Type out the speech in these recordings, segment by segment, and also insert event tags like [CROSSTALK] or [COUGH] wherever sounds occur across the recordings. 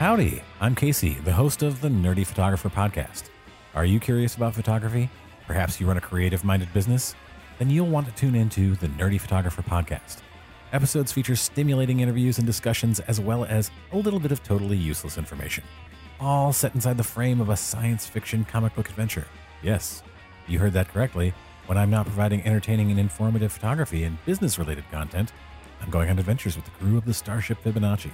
Howdy, I'm Casey, the host of the Nerdy Photographer Podcast. Are you curious about photography? Perhaps you run a creative minded business? Then you'll want to tune into the Nerdy Photographer Podcast. Episodes feature stimulating interviews and discussions, as well as a little bit of totally useless information. All set inside the frame of a science fiction comic book adventure. Yes, you heard that correctly. When I'm not providing entertaining and informative photography and business related content, I'm going on adventures with the crew of the Starship Fibonacci.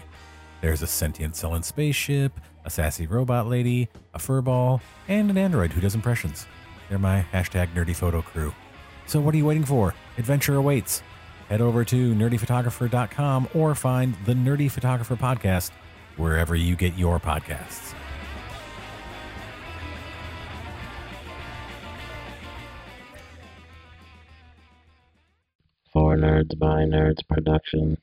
There's a sentient sullen spaceship, a sassy robot lady, a furball, and an android who does impressions. They're my hashtag nerdy photo crew. So what are you waiting for? Adventure awaits. Head over to nerdyphotographer.com or find the Nerdy Photographer Podcast wherever you get your podcasts. For Nerds by Nerds production.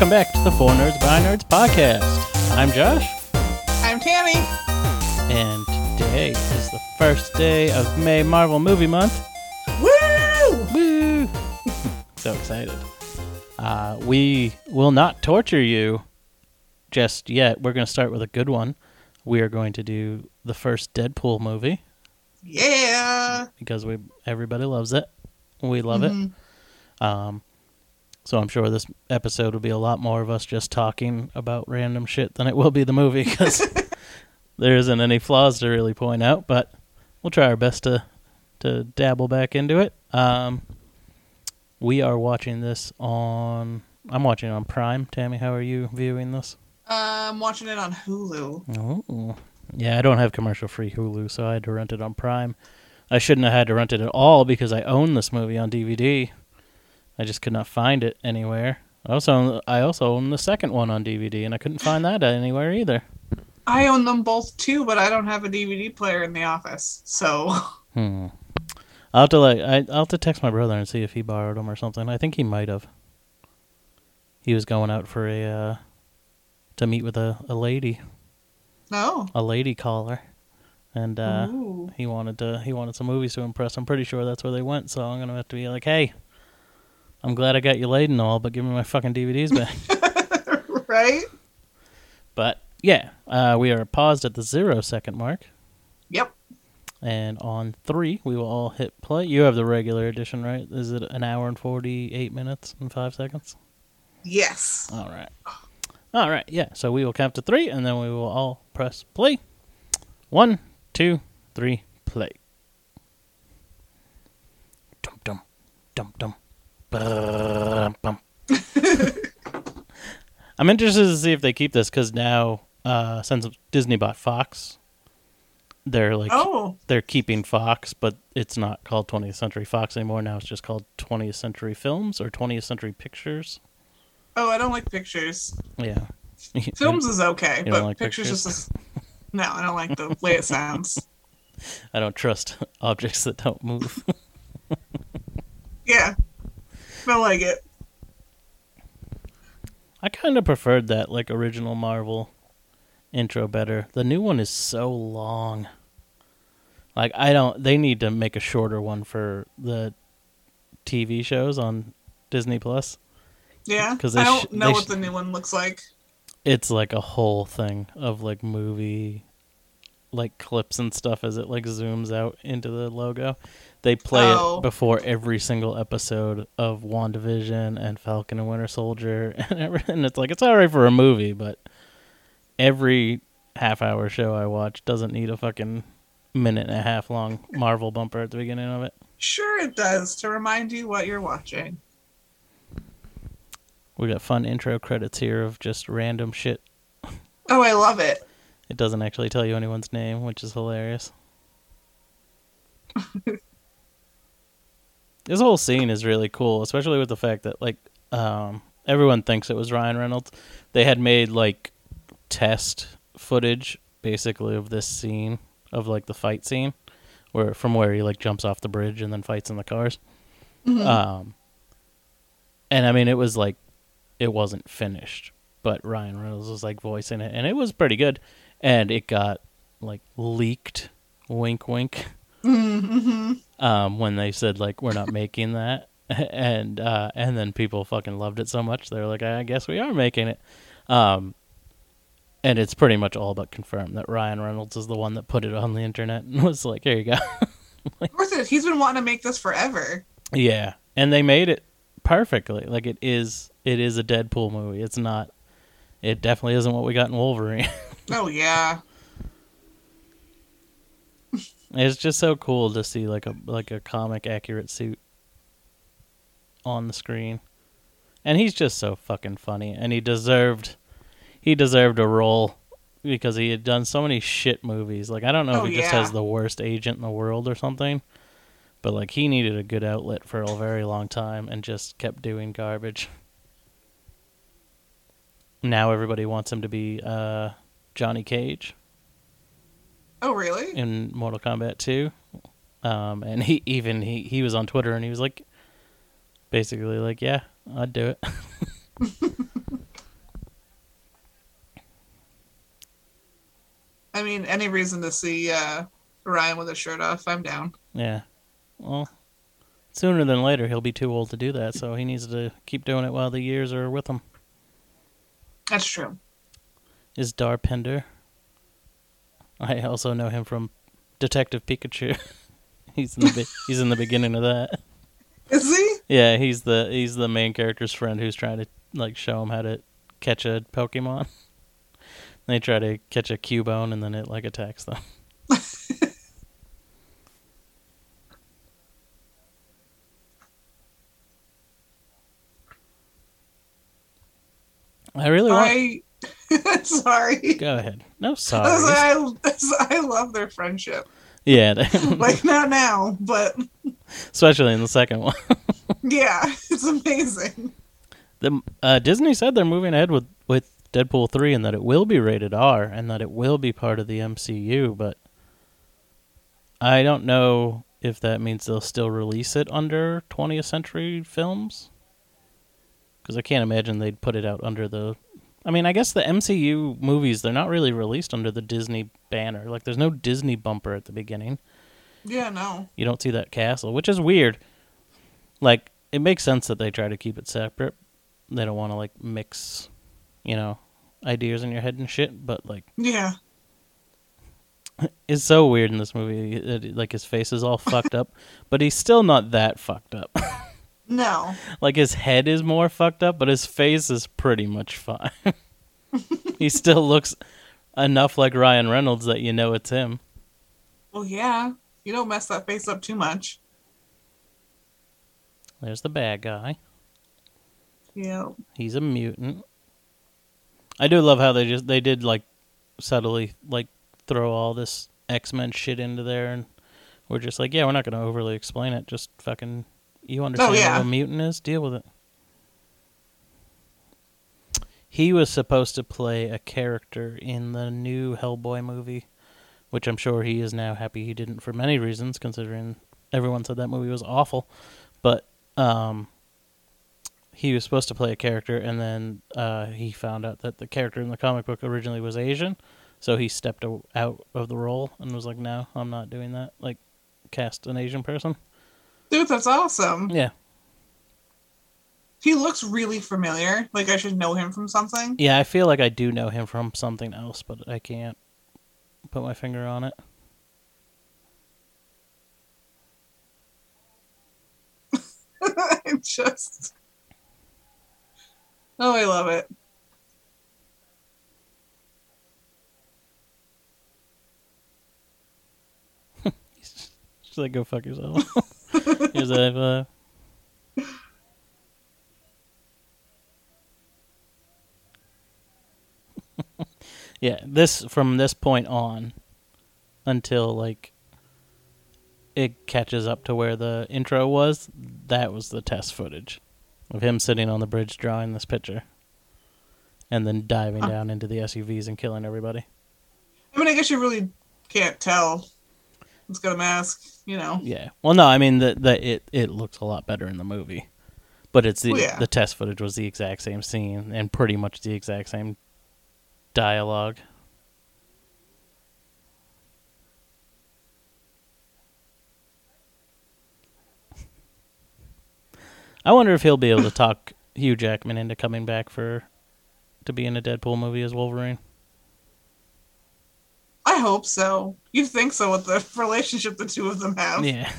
Welcome back to the For Nerds by Nerds podcast. I'm Josh, I'm Tammy. and today is the first day of May Marvel Movie Month. Woo! Woo! so excited. Uh, we will not torture you just yet. We're going to start with a good one. We are going to do the first Deadpool movie Yeah. because we everybody loves it. We love Mhm. it. Um, so I'm sure this episode will be a lot more of us just talking about random shit than it will be the movie because [LAUGHS] there isn't any flaws to really point out. But we'll try our best to to dabble back into it. Um, we are watching this on. I'm watching it on Prime. Tammy, how are you viewing this? I'm watching it on Hulu. Oh, yeah. I don't have commercial free Hulu, so I had to rent it on Prime. I shouldn't have had to rent it at all because I own this movie on DVD. I just could not find it anywhere. I also I also own the second one on DVD, and I couldn't find that anywhere either. I own them both too, but I don't have a DVD player in the office. So [LAUGHS] Hmm. I'll have to like I, I'll have to text my brother and see if he borrowed them or something. I think he might have. He was going out for a uh, to meet with a, a lady, no. a lady caller, and uh, Ooh. he wanted to he wanted some movies to impress. I'm pretty sure that's where they went. So I'm gonna have to be like, hey, I'm glad I got you laid and all, but give me my fucking DVDs back. [LAUGHS] right? but yeah, uh, we are paused at the zero second mark, Yep. and on three we will all hit play. You have the regular edition, right? Is it an hour and forty eight minutes and five seconds? Yes. All right. All right. Yeah. So we will count to three, and then we will all press play. One, two, three, play. Dum dum, dum dum. Ba-dum, bum. [LAUGHS] I'm interested to see if they keep this because now, uh, since Disney bought Fox, they're like Oh. they're keeping Fox, but it's not called 20th Century Fox anymore. Now it's just called 20th Century Films or 20th Century Pictures. Oh, I don't like pictures. Yeah. [LAUGHS] Films is okay, You but like pictures, pictures? just no. I don't like the way it sounds. [LAUGHS] I don't trust objects that don't move. Yeah. Like it. I kind of preferred that like original Marvel intro better. The new one is so long. Like I don't they need to make a shorter one for the TV shows on Disney Plus. Yeah. [LAUGHS] Cuz I don't sh- know what sh- the new one looks like. It's like a whole thing of like movie like clips and stuff as it like zooms out into the logo. They play Oh. it before every single episode of WandaVision and Falcon and Winter Soldier [LAUGHS] and everything. It's like it's alright for a movie, but every half hour show I watch doesn't need a fucking minute and a half long Marvel bumper at the beginning of it. Sure, it does to remind you what you're watching. We got fun intro credits here of just random shit. Oh, I love it. It doesn't actually tell you anyone's name, which is hilarious. [LAUGHS] this whole scene is really cool, especially with the fact that like um, everyone thinks it was Ryan Reynolds. They had made like test footage basically of this scene of like the fight scene where from where he like jumps off the bridge and then fights in the cars. Mhm. Um and I mean it was like it wasn't finished, but Ryan Reynolds was like voicing it and it was pretty good. and it got like leaked. Wink, wink. Mm-hmm. Um, when they said like we're not making that, [LAUGHS] and uh, and then people fucking loved it so much they're like, I guess we are making it. Um, and it's pretty much all but confirmed that Ryan Reynolds is the one that put it on the internet and [LAUGHS] was like, "Here you go." [LAUGHS] Of course, it is. he's been wanting to make this forever. Yeah, and they made it perfectly. Like it is, it is a Deadpool movie. It's not. It definitely isn't what we got in Wolverine. Oh yeah. It's just so cool to see like a like a comic accurate suit on the screen, and he's just so fucking funny, and he deserved he deserved a role because he had done so many shit movies. Like I don't know Oh, if he just has the worst agent in the world or something. But like he needed a good outlet for a very long time and just kept doing garbage. Now everybody wants him to be uh, Johnny Cage Oh really? in Mortal Kombat 2. Um, and he even he, he was on Twitter and he was like basically like, Yeah, I'd do it. [LAUGHS] I mean, any reason to see uh, Ryan with his shirt off, I'm down. yeah. Well sooner than later he'll be too old to do that, so he needs to keep doing it while the years are with him. That's true. Is Darpender. I also know him from Detective Pikachu. [LAUGHS] he's in the be- he's in the beginning of that. Is he? Yeah, he's the he's the main character's friend who's trying to like show him how to catch a Pokemon. [LAUGHS] they try to catch a Cubone and then it like attacks them. [LAUGHS] I really want. I. [LAUGHS] Sorry. Go ahead. No [LAUGHS] I, sorry. like, I, I love their friendship. Yeah, [LAUGHS] Like not now, but especially in the second one. yeah, it's amazing. The uh, Disney said they're moving ahead with with Deadpool three and that it will be rated R and that it will be part of the MCU, but I don't know if that means they'll still release it under 20th Century Films. Because I can't imagine they'd put it out under the. I mean, I guess the MCU movies they're not really released under the Disney banner. Like, there's no Disney bumper at the beginning. Yeah, no. You don't see that castle, which is weird. Like, it makes sense that they try to keep it separate. They don't want to like mix, you know, ideas in your head and shit. But like, Yeah. [LAUGHS] it's so weird in this movie. It, like his face is all fucked up, but he's still not that fucked up. [LAUGHS] No. like his head is more fucked up, but his face is pretty much fine. [LAUGHS] he still looks enough like Ryan Reynolds that you know it's him. Well, yeah. You don't mess that face up too much. There's the bad guy. Yeah. He's a mutant. I do love how they just they did like subtly like throw all this X Men shit into there, and we're just like, yeah, we're not going to overly explain it. Just fucking, you understand yeah. what a mutant is? Deal with it. He was supposed to play a character in the new Hellboy movie, which I'm sure he is now happy he didn't for many reasons, considering everyone said that movie was awful. But um, he was supposed to play a character, and then uh, he found out that the character in the comic book originally was Asian, so he stepped out of the role and was like, "No, I'm not doing that." Like, cast an Asian person. Dude, that's awesome. Yeah, He looks really familiar. Like I should know him from something. yeah. I feel like I do know him from something else, but I can't put my finger on it. [LAUGHS] I just. Oh, I love it. [LAUGHS] Just like, go fuck yourself. [LAUGHS] [LAUGHS] Here's a. Uh, [LAUGHS] yeah, this from this point on until like it catches up to where the intro was, that was the test footage of him sitting on the bridge drawing this picture and then diving down into the SUVs and killing everybody. I mean, I guess you really can't tell. It's got a mask, you know. Yeah. Well, no, I mean the the it it looks a lot better in the movie, but it's the well, yeah. the test footage was the exact same scene and pretty much the exact same dialogue. I wonder if he'll be able to talk Hugh Jackman into coming back for to be in a Deadpool movie as Wolverine. I hope so. You think so with the relationship the two of them have? Yeah.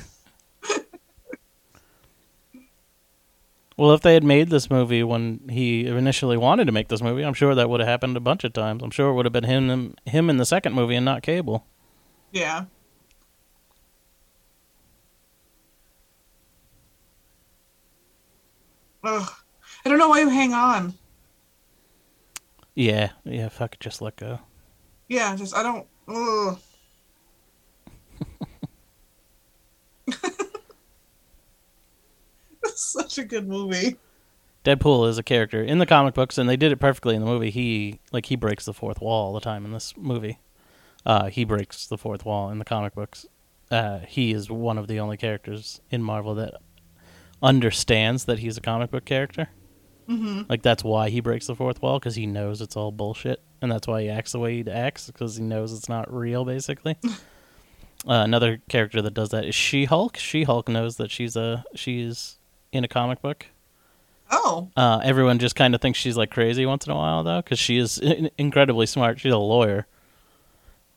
well, if they had made this movie when he initially wanted to make this movie, I'm sure that would have happened a bunch of times. I'm sure it would have been him him in the second movie and not Cable. Yeah. Ugh. I don't know why you hang on. Yeah, yeah. Fuck, just let go. Yeah, just I don't. Ugh. [LAUGHS] It's Such a good movie. Deadpool is a character in the comic books, and they did it perfectly in the movie. He like he breaks the fourth wall all the time in this movie. Uh, he breaks the fourth wall in the comic books. Uh, he is one of the only characters in Marvel that understands that he's a comic book character. hmm Like that's why he breaks the fourth wall because he knows it's all bullshit, and that's why he acts the way he acts because he knows it's not real. Basically, [LAUGHS] uh, another character that does that is She Hulk. She Hulk knows that she's a she's in a comic book. Oh, Uh, everyone just kind of thinks she's like crazy once in a while though, because she is in- incredibly smart. She's a lawyer,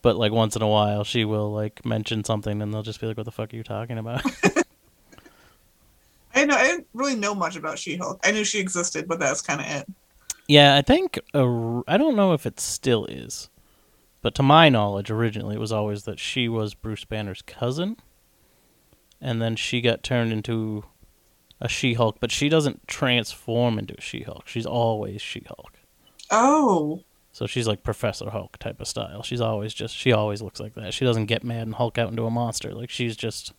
but like once in a while she will like mention something, and they'll just be like, "What the fuck are you talking about?" [LAUGHS] I know. I didn't really know much about She-Hulk. I knew she existed, but that's kind of it. Yeah, I think uh, I don't know if it still is, but to my knowledge, originally it was always that she was Bruce Banner's cousin, and then she got turned into a She-Hulk, but she doesn't transform into a She-Hulk. She's always She-Hulk. Oh, So she's like Professor Hulk type of style. She's always just she always looks like that. She doesn't get mad and Hulk out into a monster. Like she's just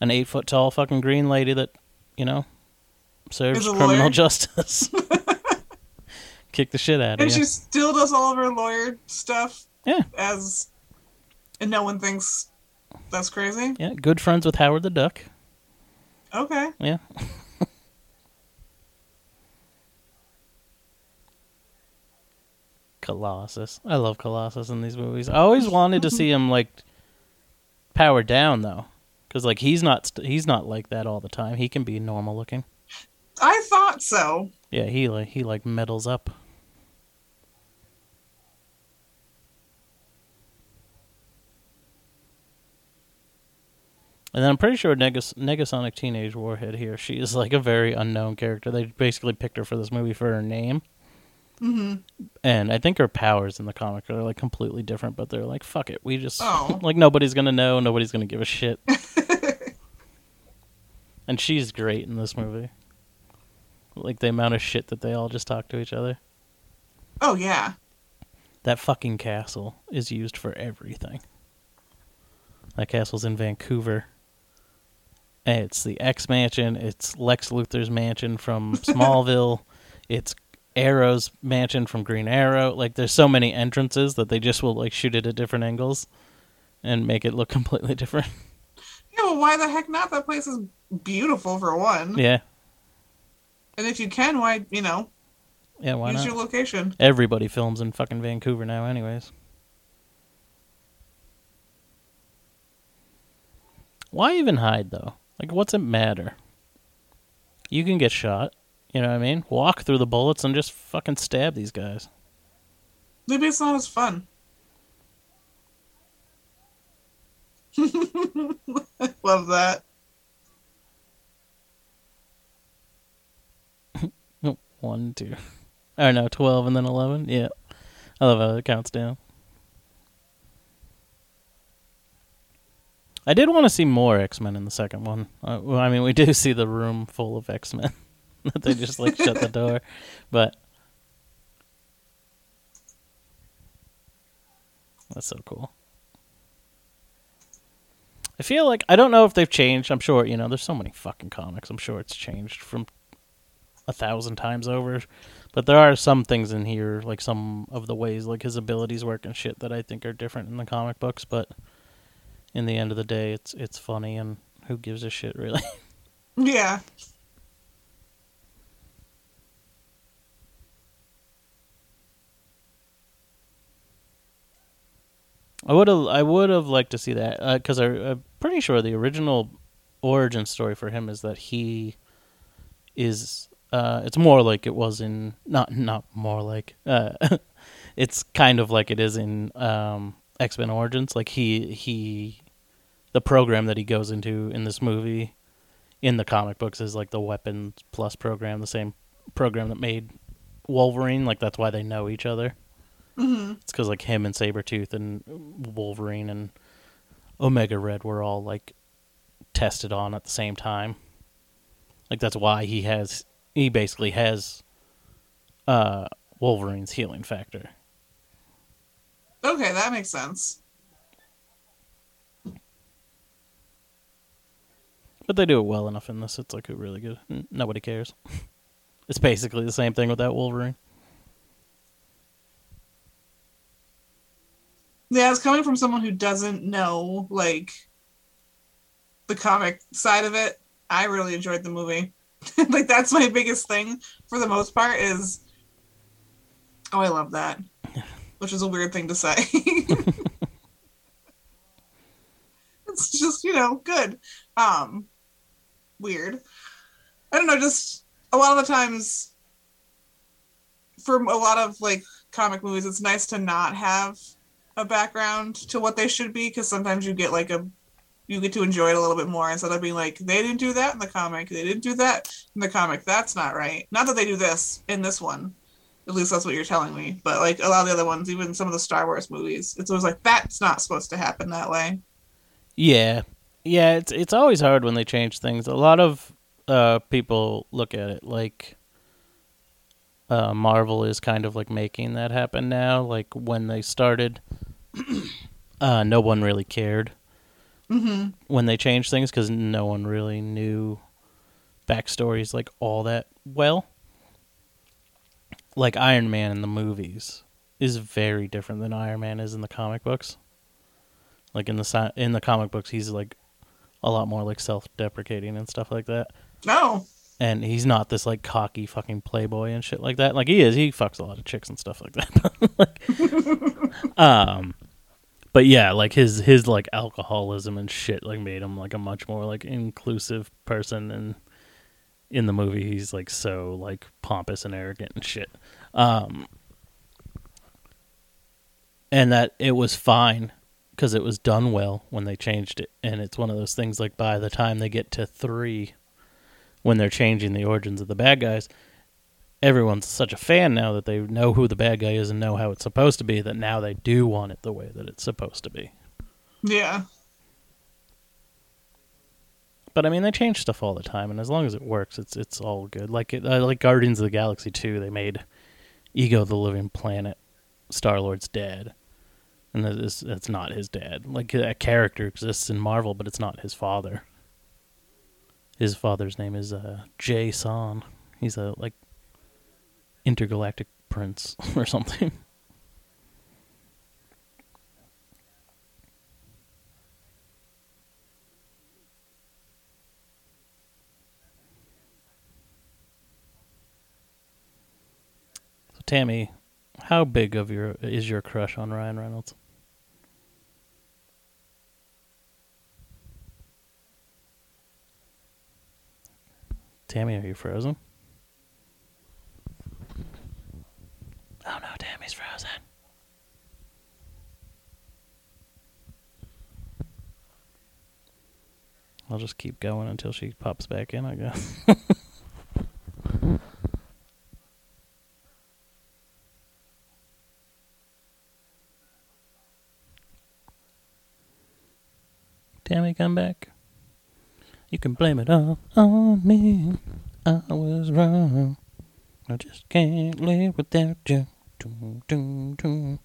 an eight foot tall fucking green lady that, you know, serves criminal lawyer? [LAUGHS] justice. [LAUGHS] Kick the shit out of and you. she still does all of her lawyer stuff. Yeah. As, and no one thinks that's crazy. Yeah, good friends with Howard the Duck. Okay. Yeah. [LAUGHS] Colossus. I love Colossus in these movies. I always wanted to see him like powered down though, because like he's not st- he's not like that all the time. He can be normal looking. I thought so. Yeah, he like he like metals up. And then I'm pretty sure Negas- Negasonic Teenage Warhead here, she is like a very unknown character. They basically picked her for this movie for her name. hmm And I think her powers in the comic are like completely different, but they're like, fuck it. We just, Oh. [LAUGHS] like, nobody's going to know. Nobody's going to give a shit. [LAUGHS] and she's great in this movie. Like, the amount of shit that they all just talk to each other. Oh yeah. That fucking castle is used for everything. That castle's in Vancouver. It's the X Mansion. It's Lex Luthor's mansion from [LAUGHS] Smallville. it's Arrow's mansion from Green Arrow. Like, there's so many entrances that they just will like shoot it at different angles and make it look [LAUGHS] completely different. Yeah. Well, why the heck not? That place is beautiful for one. yeah, And if you can, why you know yeah. Why use not? your location? Everybody films in fucking Vancouver now, anyways. Why even hide though? Like, what's it matter? You can get shot. You know what I mean? Walk through the bullets and just fucking stab these guys. Maybe it's not as fun. [LAUGHS] Love that. [LAUGHS] One, two. Oh no, twelve and then eleven. Yeah, I love how it counts down. I did want to see more X Men in the second one. Uh, well, I mean, we do see the room full of X Men [LAUGHS] that they just like shut the door, but that's so cool. I feel like I don't know if they've changed. I'm sure you know. There's so many fucking comics. I'm sure it's changed from a thousand times over. But there are some things in here, like some of the ways like his abilities work and shit that I think are different in the comic books, but in the end of the day it's it's funny and who gives a shit really. [LAUGHS] Yeah. I would have I would have liked to see that because I I'm pretty sure the original origin story for him is that he is uh, it's more like it was in not not more like uh, [LAUGHS] it's kind of like it is in um, X Men Origins. Like he he, the program that he goes into in this movie, in the comic books is like the Weapons Plus program, the same program that made Wolverine. Like that's why they know each other. hmm It's because like him and Sabretooth and Wolverine and Omega Red were all like tested on at the same time. Like that's why he has he basically has uh Wolverine's healing factor. Okay, that makes sense. But they do it well enough in this. It's like really good. Nobody cares. [LAUGHS] it's basically the same thing with that Wolverine. Yeah, it's coming from someone who doesn't know like the comic side of it. I really enjoyed the movie. [LAUGHS] like that's my biggest thing for the most part is oh I love that. [LAUGHS] Which is a weird thing to say. it's just, you know, good. Um weird. I don't know, just a lot of the times for a lot of like comic movies it's nice to not have a background to what they should be because sometimes you get like a you get to enjoy it a little bit more instead of being like they didn't do that in the comic they didn't do that in the comic. That's not right. Not that they do this in this one at least that's what you're telling me but like a lot of the other ones even some of the star wars movies it's always like that's not supposed to happen that way. Yeah, yeah. It's it's always hard when they change things. A lot of uh, people look at it like uh, Marvel is kind of like making that happen now. Like when they started, [CLEARS THROAT] uh, no one really cared mm-hmm when they changed things because no one really knew backstories like all that well. Like Iron Man in the movies is very different than Iron Man is in the comic books. Like in the si- in the comic books, he's like a lot more like self-deprecating and stuff like that. no And he's not this like cocky fucking playboy and shit like that. Like he is, he fucks a lot of chicks and stuff like that. [LAUGHS] like, [LAUGHS] um, but yeah, like his his like alcoholism and shit like made him like a much more like inclusive person. And in the movie, he's like so like pompous and arrogant and shit. Um, and that it was fine because it was done well when they changed it. And it's one of those things like by the time they get to three, when they're changing the origins of the bad guys, everyone's such a fan now that they know who the bad guy is and know how it's supposed to be that now they do want it the way that it's supposed to be. yeah But I mean, they change stuff all the time, and as long as it works, it's it's all good. Like it, uh, like Guardians of the Galaxy two, they made Ego the Living Planet Star Lord's dad, and that is that's not his dad. Like that character exists in Marvel, but it's not his father. His father's name is uh, J'son. He's a like intergalactic prince [LAUGHS] or something. So Tammy, how big of your is your crush on Ryan Reynolds? Tammy, are you frozen? Oh no, Tammy's frozen. I'll just keep going until she pops back in, I guess. [LAUGHS] Tammy, come back. You can blame it all on me. I was wrong. I just can't live without you. Doom, doom, doom.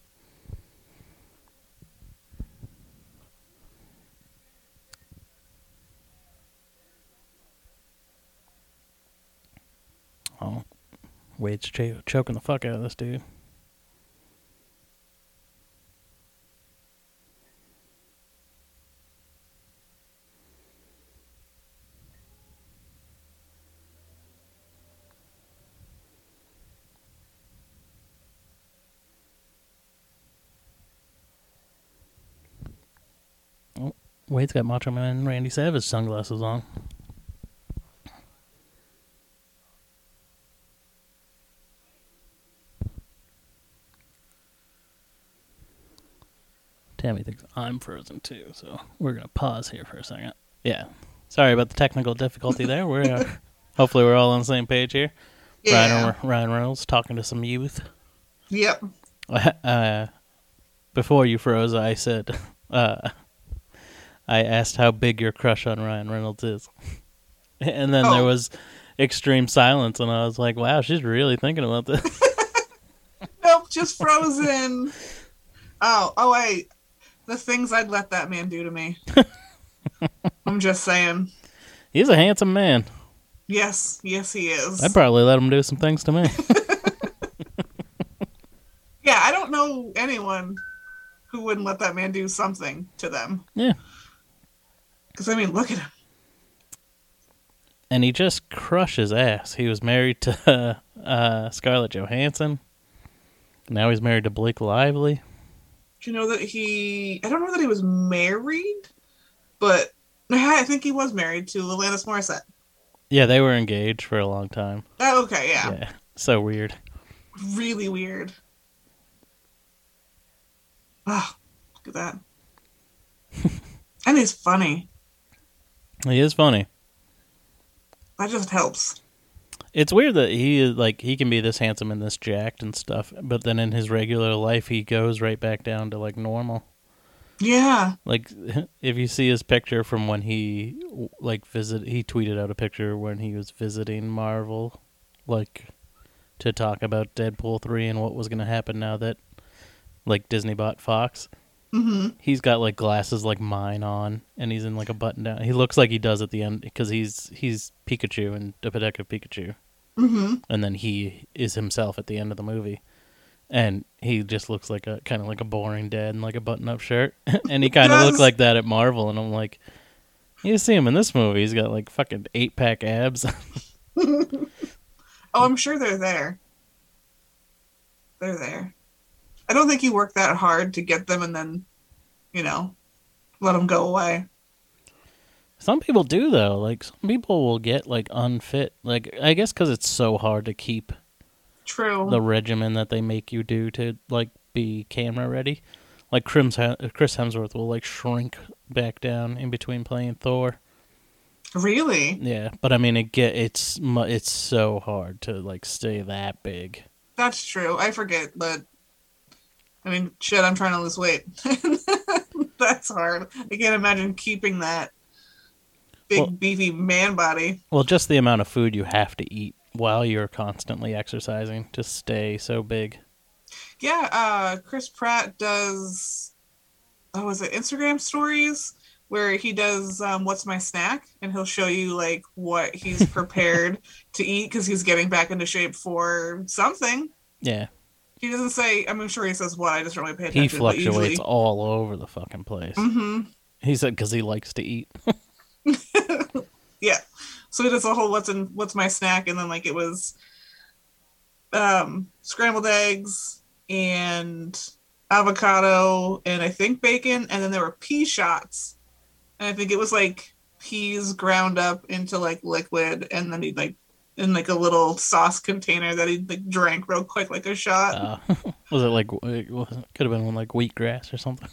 Oh, Wade's ch- choking the fuck out of this dude. Wade's got Macho Man Randy Savage sunglasses on. Tammy thinks I'm frozen too, so we're gonna pause here for a second. Yeah, sorry about the technical difficulty there. We're uh, [LAUGHS] hopefully we're all on the same page here. Yeah. Ryan, Ryan Reynolds talking to some youth. Yep. [LAUGHS] Uh, before you froze, I said [LAUGHS] uh, I asked how big your crush on Ryan Reynolds is, [LAUGHS] and then there Oh. was extreme silence, and I was like, "Wow, she's really thinking about this." [LAUGHS] Nope, just frozen. oh, oh wait. The things I'd let that man do to me. [LAUGHS] I'm just saying. He's a handsome man. Yes, yes, he is. I'd probably let him do some things to me. yeah, I don't know anyone who wouldn't let that man do something to them. yeah. Because I mean, look at him. and he just crushes ass. He was married to [LAUGHS] uh, Scarlett Johansson. Now he's married to Blake Lively. Do you know that he? I don't know that he was married, but I think he was married to Alanis Morissette. Yeah, they were engaged for a long time. Oh, okay, yeah. Yeah, so weird. really weird. Ah, look at that. [LAUGHS] and he's funny. He is funny. That just helps. It's weird that he is like he can be this handsome and this jacked and stuff, but then in his regular life he goes right back down to like normal. Yeah. Like [LAUGHS] if you see his picture from when he like visit, he tweeted out a picture when he was visiting Marvel, like to talk about Deadpool three and what was going to happen now that like Disney bought Fox. Hmm He's got like glasses like mine on, and he's in like a button down. He looks like he does at the end because he's he's Pikachu and a Detective Pikachu, hmm and then he is himself at the end of the movie. And he just looks like a kind of like a boring dad in like a button-up shirt, [LAUGHS] and he [LAUGHS] kind of does. looked like that at Marvel. And I'm like, you see him in this movie? He's got like fucking eight-pack abs. [LAUGHS] Oh, I'm sure they're there. They're there. I don't think he worked that hard to get them and then, you know, let them go away. Some people do though. Like some people will get like unfit. Like I guess because it's so hard to keep True. the regimen that they make you do to like be camera ready. Like Chris Chris Hemsworth will like shrink back down in between playing Thor. really? Yeah, but I mean it get it's it's so hard to like stay that big. That's true. I forget, but I mean, shit, I'm trying to lose weight. [LAUGHS] That's hard. I can't imagine keeping that big, Well- beefy man body. Well, just the amount of food you have to eat while you're constantly exercising to stay so big. Yeah, uh, Chris Pratt does. Oh, was it Instagram stories where he does um, "What's my snack?" and he'll show you like what he's [LAUGHS] prepared to eat because he's getting back into shape for something. Yeah, He doesn't say. I'm sure he says what. I just don't really pay attention. he fluctuates Usually... all over the fucking place. hmm He said because he likes to eat. [LAUGHS] Yeah. So he does a whole what's in what's my snack, and then like it was um scrambled eggs and avocado and I think bacon, and then there were pea shots. And I think it was like peas ground up into like liquid, and then he'd like in like a little sauce container that he like drank real quick like a shot. Uh, [LAUGHS] was it like it could have been one like wheatgrass or something?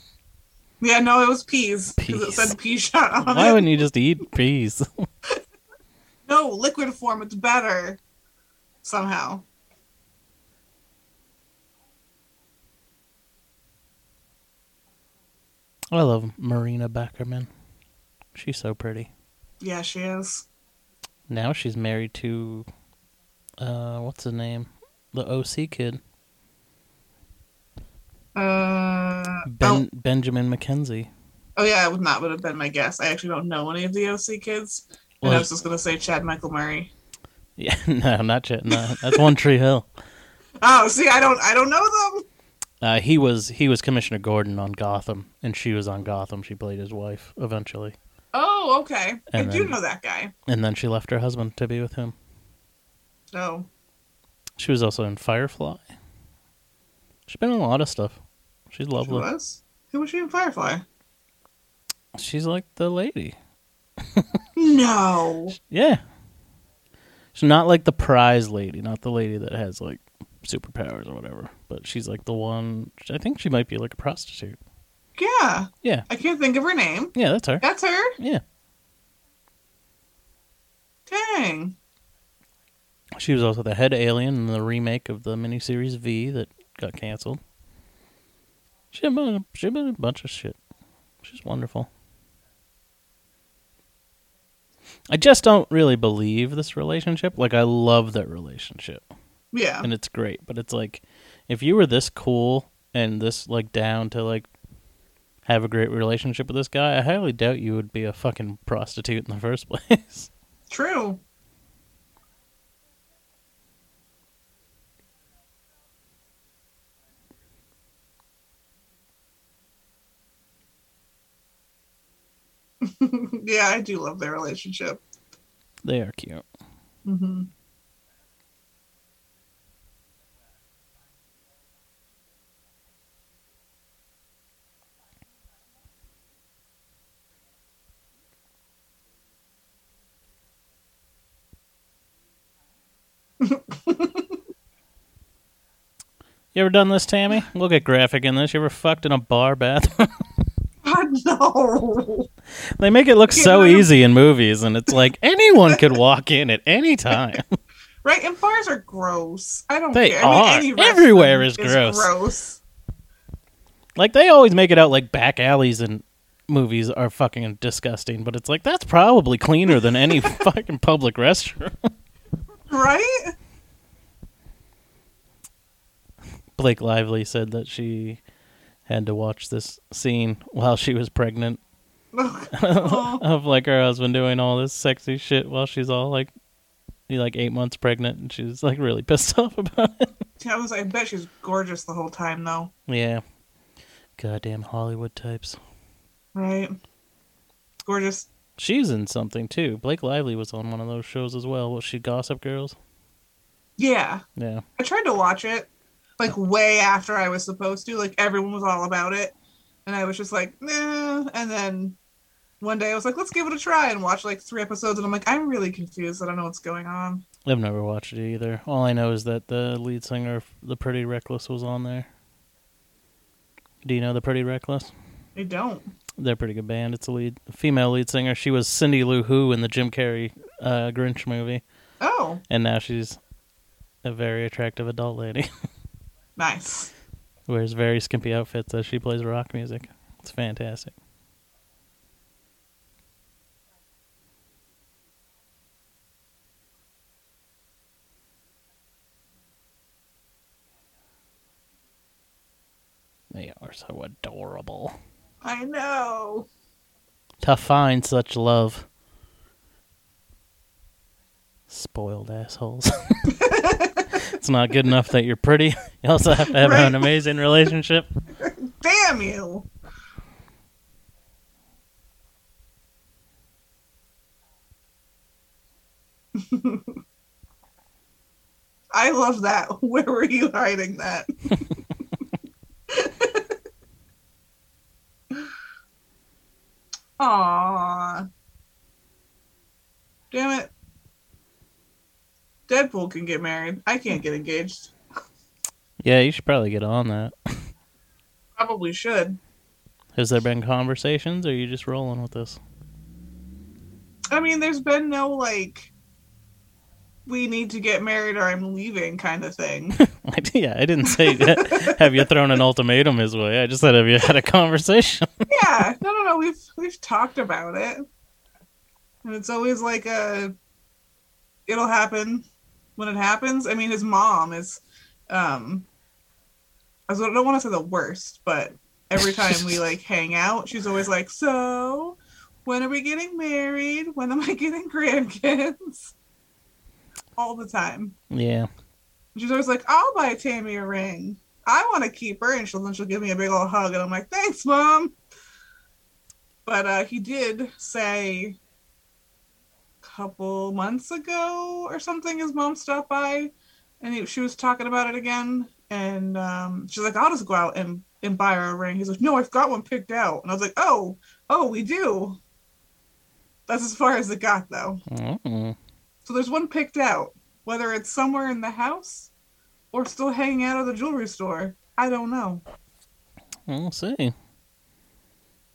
yeah, no, it was peas because it said pea shot on Why it. wouldn't you just eat peas? [LAUGHS] No, liquid form, it's better somehow. I love Morena Baccarin. She's so pretty. Yeah, she is. Now she's married to, uh, what's his name? The OC kid, Uh, Ben Benjamin McKenzie. oh, oh, yeah, would not would have been my guess. I actually don't know any of the OC kids. And I was just gonna say Chad Michael Murray. yeah, [LAUGHS] no, not Chet. No, that's One Tree Hill. Oh, see, I don't, I don't know them. Uh, he was he was Commissioner Gordon on Gotham, and she was on Gotham. She played his wife eventually, Oh, okay. I And do know that guy. and then she left her husband to be with him. Oh, She was also in Firefly. She's been in a lot of stuff. She's lovely. was? Who was she in Firefly? She's like the lady. No. [LAUGHS] Yeah. She's not like the prize lady, not the lady that has like superpowers or whatever. But she's like the one. I think she might be like a prostitute. Yeah. Yeah. I can't think of her name. Yeah, that's her. That's her. Yeah. Dang. She was also the head alien in the remake of the miniseries V that got canceled. She been, she been a bunch of shit. She's wonderful. I just don't really believe this relationship. Like, I love that relationship, Yeah. and it's great. But it's like, if you were this cool and this like down to like have a great relationship with this guy, I highly doubt you would be a fucking prostitute in the first [LAUGHS] place. True. [LAUGHS] yeah, I do love their relationship. they are cute. hmm [LAUGHS] You ever done this, Tammy? We'll get graphic in this. You ever fucked in a bar bathroom? God, no. they make it look so easy in movies, and it's like anyone could walk in at any time. [LAUGHS] Right? And bars are gross. I don't They care. I mean, are. any Everywhere is gross. gross. like they always make it out like back alleys in movies are fucking disgusting, but it's like that's probably cleaner than any [LAUGHS] fucking public restroom. Right? Blake Lively said that she had to watch this scene while she was pregnant [LAUGHS] of like her husband doing all this sexy shit while she's all like like eight months pregnant and she's like really pissed [LAUGHS] off about it. I was. I bet she's gorgeous the whole time, though. Yeah. Goddamn Hollywood types. Right? Gorgeous. She's in something too. Blake Lively was on one of those shows as well. Was she Gossip Girls? Yeah. Yeah. I tried to watch it like way after I was supposed to. Like everyone was all about it, and I was just like, nah. And then one day I was like, let's give it a try and watch like three episodes, and I'm like, I'm really confused. I don't know what's going on. I've never watched it either. All I know is that the lead singer The Pretty Reckless was on there. Do you know The Pretty Reckless? I don't. They're a pretty good band. It's a lead female lead singer. She was Cindy Lou Who in the Jim Carrey uh, Grinch movie, Oh, and now she's a very attractive adult lady. [LAUGHS] nice. Wears very skimpy outfits as she plays rock music. It's fantastic. They are so adorable. I know. To find such love. Spoiled assholes. [LAUGHS] [LAUGHS] it's not good enough that you're pretty. [LAUGHS] You also have to have Right. an amazing relationship. [LAUGHS] Damn you. [LAUGHS] I love that. Where were you hiding that? Aww. Damn it. Deadpool can get married. I can't get engaged. Yeah, you should probably get on that. Probably should. Has there been conversations, or are you just rolling with this? I mean, there's been no like, we need to get married or I'm leaving kind of thing. [LAUGHS] yeah, I didn't say that. [LAUGHS] have you thrown an ultimatum his way? I just said have you had a conversation? [LAUGHS] yeah, no, no, no. We've we've talked about it, and it's always like a, it'll happen when it happens. I mean, his mom is, um, I don't want to say the worst, but every time we like [LAUGHS] hang out, she's always like, "So, when are we getting married? When am I getting grandkids?" All the time. yeah. She's always like, "I'll buy Tammy a ring. I want to keep her," and she'll then she'll give me a big old hug, and I'm like, "Thanks, mom." But uh, he did say couple months ago or something, his mom stopped by, and he, she was talking about it again, and um, she's like, "I'll just go out and and buy her a ring." He's like, "No, I've got one picked out," and I was like, "Oh, oh, we do." That's as far as it got, though. Mm-mm. So there's one picked out. Whether it's somewhere in the house or still hanging out at the jewelry store, I don't know. We'll see.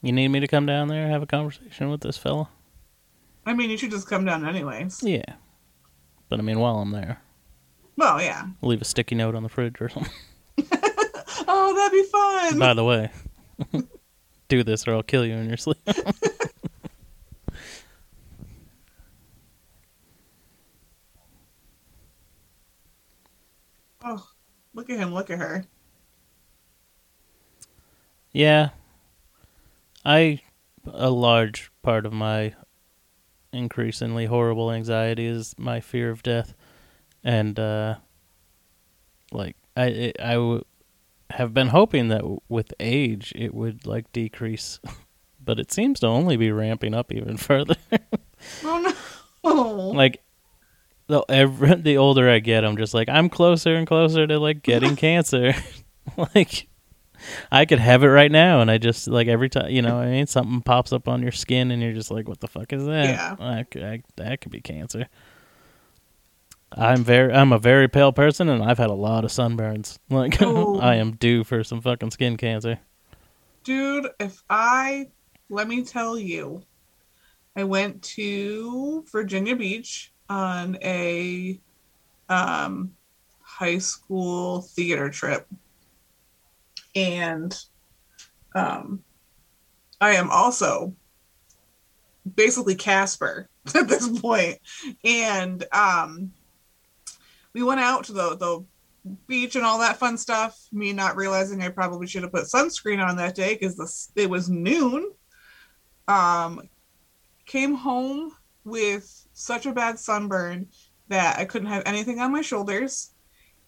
You need me to come down there and have a conversation with this fella? I mean, you should just come down anyways. Yeah. But I mean, while I'm there, Well, yeah. leave a sticky note on the fridge or something. [LAUGHS] Oh, that'd be fun. By the way, [LAUGHS] do this or I'll kill you in your sleep. [LAUGHS] Oh, look at him. Look at her. Yeah. I a large part of my increasingly horrible anxiety is my fear of death. And uh like I it, I w- have been hoping that w- with age it would like decrease. [LAUGHS] But it seems to only be ramping up even [LAUGHS] further. Oh no. [LAUGHS] like the every, the older I get I'm just like I'm closer and closer to like getting cancer. Like I could have it right now, and I just like every time you know, I mean, something pops up on your skin, and you're just like, "What the fuck is that?" Yeah. that could, I, that could be cancer. I'm very, I'm a very pale person, and I've had a lot of sunburns. [LAUGHS] Like, Oh. I am due for some fucking skin cancer. Dude, if I let me tell you, I went to Virginia Beach on a um high school theater trip. And um I am also basically Casper [LAUGHS] at this point. And um we went out to the the beach and all that fun stuff. Me not realizing I probably should have put sunscreen on that day because it was noon. Um, came home with such a bad sunburn that I couldn't have anything on my shoulders,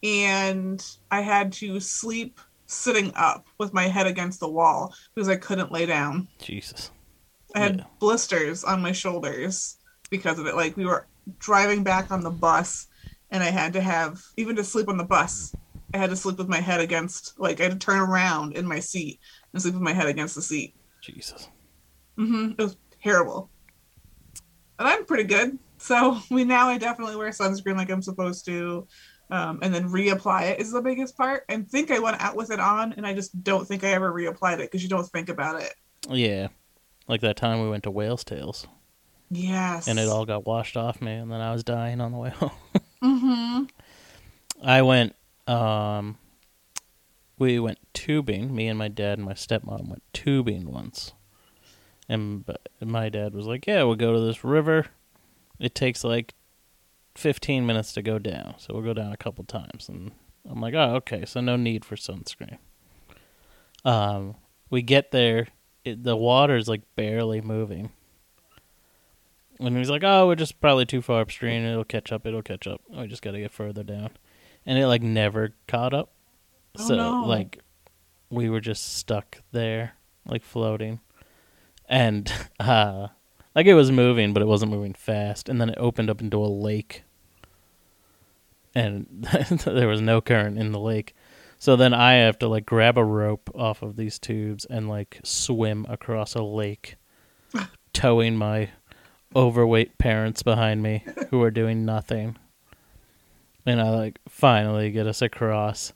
and I had to sleep sitting up with my head against the wall because I couldn't lay down. Jesus. I had Yeah. blisters on my shoulders because of it. Like we were driving back on the bus, and I had to have even to sleep on the bus. I had to sleep with my head against, like I had to turn around in my seat and sleep with my head against the seat. Jesus. hmm It was terrible. And I'm pretty good, so [LAUGHS] we now I definitely wear sunscreen like I'm supposed to, um, and then reapply it is the biggest part. And think I went out with it on, and I just don't think I ever reapplied it because you don't think about it. Yeah. Like that time we went to Whale's Tales, Yes. and it all got washed off me, and then I was dying on the way [LAUGHS] home. Mm-hmm. I went um we went tubing, me and my dad and my stepmom went tubing once. And my dad was like, "Yeah, we'll go to this river. It takes like 15 minutes to go down. So we'll go down a couple times." And I'm like, "Oh, okay. So no need for sunscreen." Um we get there, it, the water's like barely moving. And he's like, "Oh, we're just probably too far upstream. It'll catch up. It'll catch up. We just got to get further down." And it like never caught up. Oh, so no. like we were just stuck there, like floating. And [LAUGHS] uh like it was moving, but it wasn't moving fast. And then it opened up into a lake. And [LAUGHS] there was no current in the lake. So then I have to like grab a rope off of these tubes and like swim across a lake, [LAUGHS] towing my overweight parents behind me who are doing nothing. And I like finally get us across.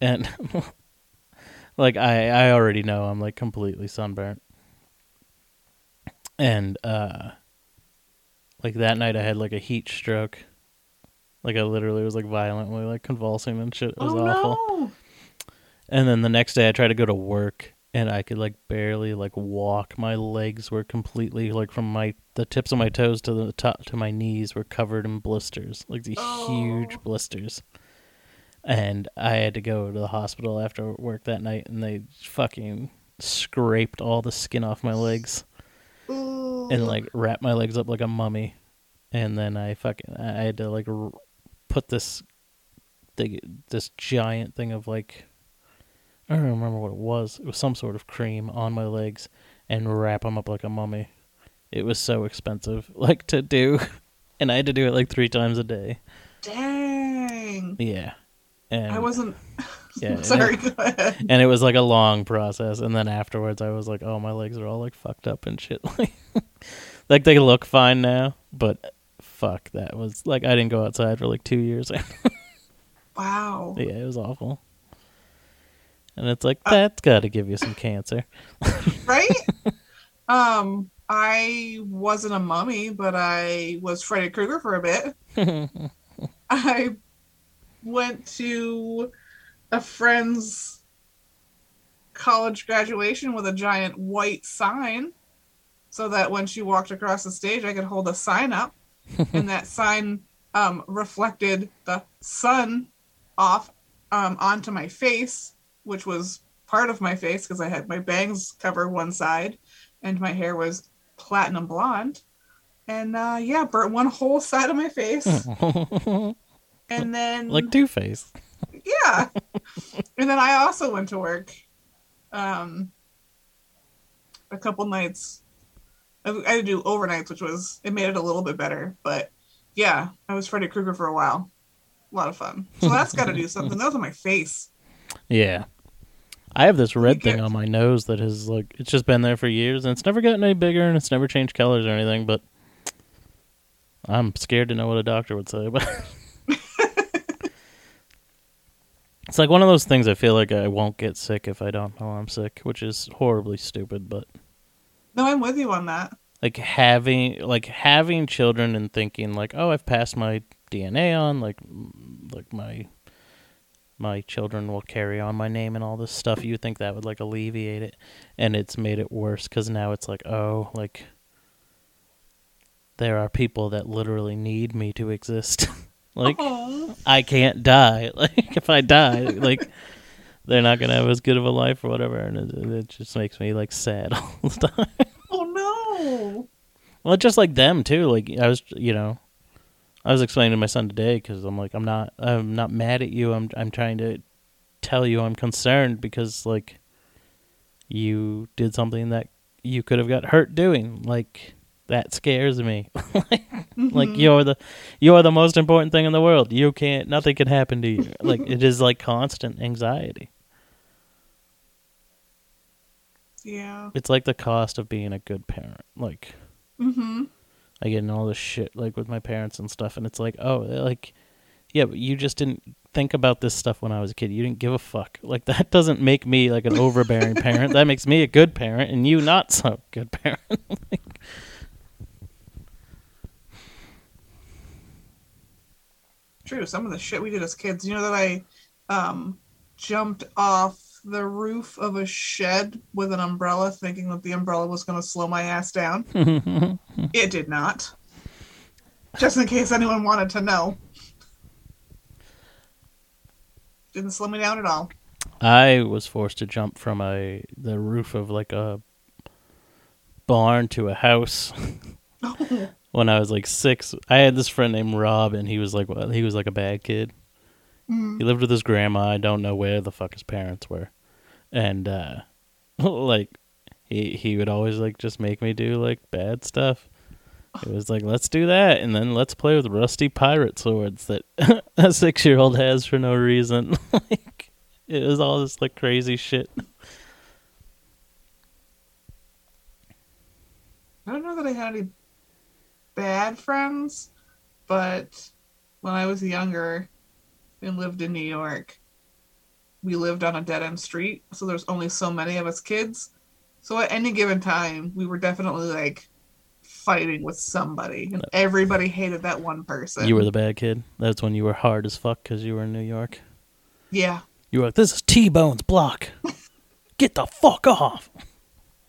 And [LAUGHS] like I I already know I'm like completely sunburnt. And uh like that night I had like a heat stroke. Like I literally was like violently like convulsing and shit. It was oh awful. no. And then the next day I tried to go to work and I could like barely like walk. My legs were completely like from my the tips of my toes to the top to my knees were covered in blisters, like these huge Oh. blisters. And I had to go to the hospital after work that night and they fucking scraped all the skin off my legs Ooh. and like wrap my legs up like a mummy. And then I fucking I had to like r- put this thing, this giant thing of like I don't remember what it was. It was some sort of cream on my legs and wrap them up like a mummy. It was so expensive, [LAUGHS] like to do, and I had to do it like three times a day. Dang. Yeah, and I wasn't. [LAUGHS] Yeah, and Sorry. ahead. [LAUGHS] and it was like a long process. And then afterwards, I was like, "Oh, my legs are all like fucked up and shit." [LAUGHS] Like, like they look fine now, but fuck, that was like I didn't go outside for like two years. Wow. yeah, it was awful. And it's like Uh, that's got to give you some cancer. right? um, I wasn't a mummy, but I was Freddy Krueger for a bit. I went to a friend's college graduation with a giant white sign so that when she walked across the stage, I could hold a sign up, [LAUGHS] and that sign um, reflected the sun off um, onto my face, which was part of my face because I had my bangs cover one side, and my hair was platinum blonde. And uh, yeah, burnt one whole side of my face, [LAUGHS] and [LAUGHS] then like Two Face. yeah. [LAUGHS] and then I also went to work um a couple nights. I I had to do overnights, which was it made it a little bit better. But yeah, I was Freddy Krueger for a while. A lot of fun. So that's got to do something. That was on my face. Yeah. I have this red thing on my nose that has like it's just been there for years and it's never gotten any bigger and it's never changed colors or anything, but I'm scared to know what a doctor would say, but [LAUGHS] It's like one of those things I feel like I won't get sick if I don't know I'm sick, which is horribly stupid, but No, I'm with you on that. like having like having children and thinking like oh i've passed my dna on like like my my children will carry on my name and all this stuff you think that would like alleviate it and it's made it worse because now it's like oh like there are people that literally need me to exist [LAUGHS] like Aw. i can't die [LAUGHS] like if i die like they're not gonna have as good of a life or whatever and it, it just makes me like sad [LAUGHS] all the time oh no. Well, just like them too. Like I was, you know, I was explaining to my son today because I'm like, I'm not, I'm not mad at you. I'm, I'm trying to tell you I'm concerned because like you did something that you could have got hurt doing. Like that scares me. [LAUGHS] like Mhm. you're the, you're the most important thing in the world. You can't, nothing can happen to you. like it is like constant anxiety. [LAUGHS] yeah. It's like the cost of being a good parent. Like. Mm-hmm. I get in all this shit like with my parents and stuff, and it's like, oh, like, yeah, but you just didn't think about this stuff when I was a kid. You didn't give a fuck. Like [LAUGHS] that doesn't make me like an overbearing parent. That makes me a good parent, and you not so good parent. Like, True. Some of the shit we did as kids. You know that I um, jumped off the roof of a shed with an umbrella, thinking that the umbrella was going to slow my ass down. [LAUGHS] it did not. Just in case anyone wanted to know. Didn't slow me down at all. I was forced to jump from a the roof of like a barn to a house [LAUGHS] when I was like six. I had this friend named Rob, and he was like well, he was like a bad kid. Mm. He lived with his grandma. I don't know where the fuck his parents were, and uh, [LAUGHS] like he he would always like just make me do like bad stuff. It was like let's do that, and then let's play with rusty pirate swords that [LAUGHS] a six year old has for no reason. [LAUGHS] like it was all this like crazy shit. I don't know that I had any bad friends, but when I was younger and lived in New York, we lived on a dead end street, so there's only so many of us kids. So at any given time, we were definitely like fighting with somebody, and everybody hated that one person. You were the bad kid. That's when you were hard as fuck because you were in New York. yeah, You were like, "This is T Bone's block. [LAUGHS] Get the fuck off."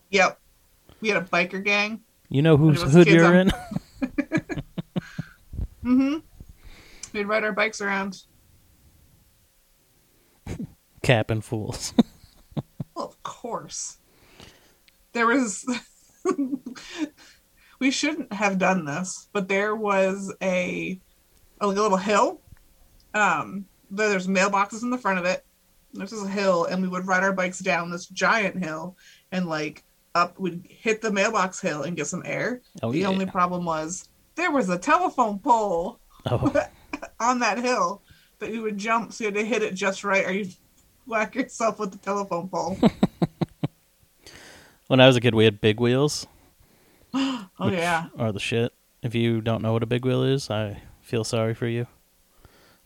yep. We had a biker gang. You know whose When it was hood you're in. [LAUGHS] Mm-hmm. We'd ride our bikes around. [LAUGHS] Capping fools. [LAUGHS] Well, of course. There was. [LAUGHS] we shouldn't have done this, but there was a, a little hill. Um, there's mailboxes in the front of it. This is a hill, and we would ride our bikes down this giant hill, and like up, we'd hit the mailbox hill and get some air. Oh the yeah. only problem was there was a telephone pole oh. [LAUGHS] on that hill that you would jump, so you had to hit it just right, or you whack yourself with the telephone pole. [LAUGHS] When I was a kid, we had big wheels. [GASPS] oh yeah. Are the shit. If you don't know what a big wheel is, I feel sorry for you.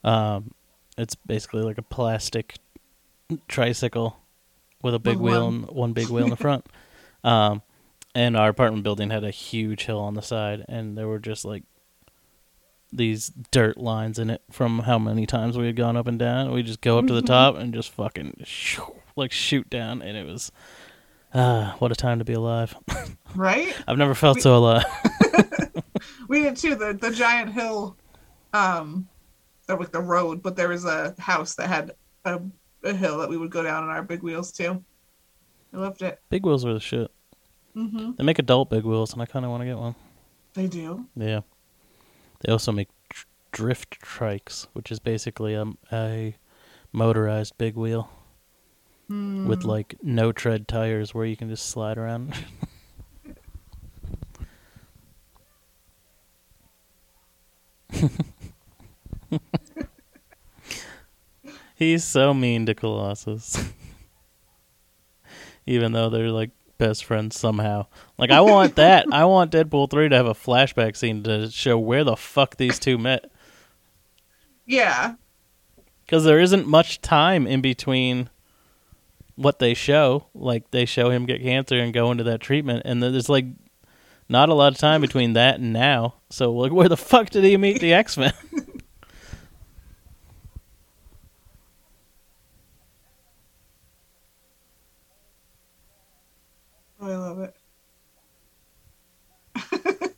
Um, it's basically like a plastic tricycle with a big With wheel and one big wheel in the front. [LAUGHS] Um, and our apartment building had a huge hill on the side, and there were just like these dirt lines in it from how many times we had gone up and down. We just go up to the [LAUGHS] top and just fucking shoo, like shoot down, and it was ah, what a time to be alive. [LAUGHS] Right? I've never felt so alive. [LAUGHS] We did too. The the giant hill, um, that was the road, but there was a house that had a, a hill that we would go down on our big wheels too. I loved it. big wheels were the shit. Hmm They make adult big wheels, and I kind of want to get one. They do. Yeah. They also make dr- drift trikes, which is basically a, a motorized big wheel Hmm. with like no tread tires where you can just slide around. [LAUGHS] He's so mean to Colossus. [LAUGHS] Even though they're like best friends somehow. Like I want [LAUGHS] that. I want Deadpool 3 to have a flashback scene to show where the fuck these two met Yeah. because there isn't much time in between what they show. Like they show him get cancer and go into that treatment, and then there's like not a lot of time between that and now. So like, where the fuck did he meet the X Men? [LAUGHS] I love it. [LAUGHS]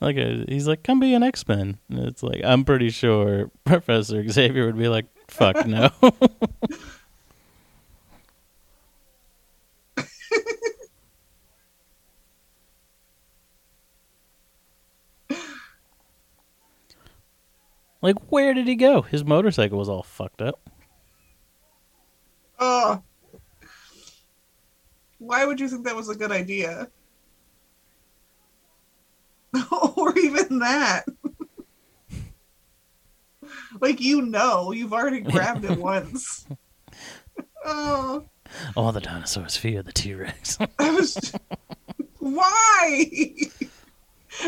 like uh, he's like, come be an X Men, it's like I'm pretty sure [LAUGHS] Professor Xavier would be like, fuck no. [LAUGHS] Like, where did he go? His motorcycle was all fucked up. Oh. Why would you think that was a good idea? [LAUGHS] or even that. [LAUGHS] like you know, you've already [LAUGHS] grabbed it once. oh, All the dinosaurs fear the T Rex. Was. Why?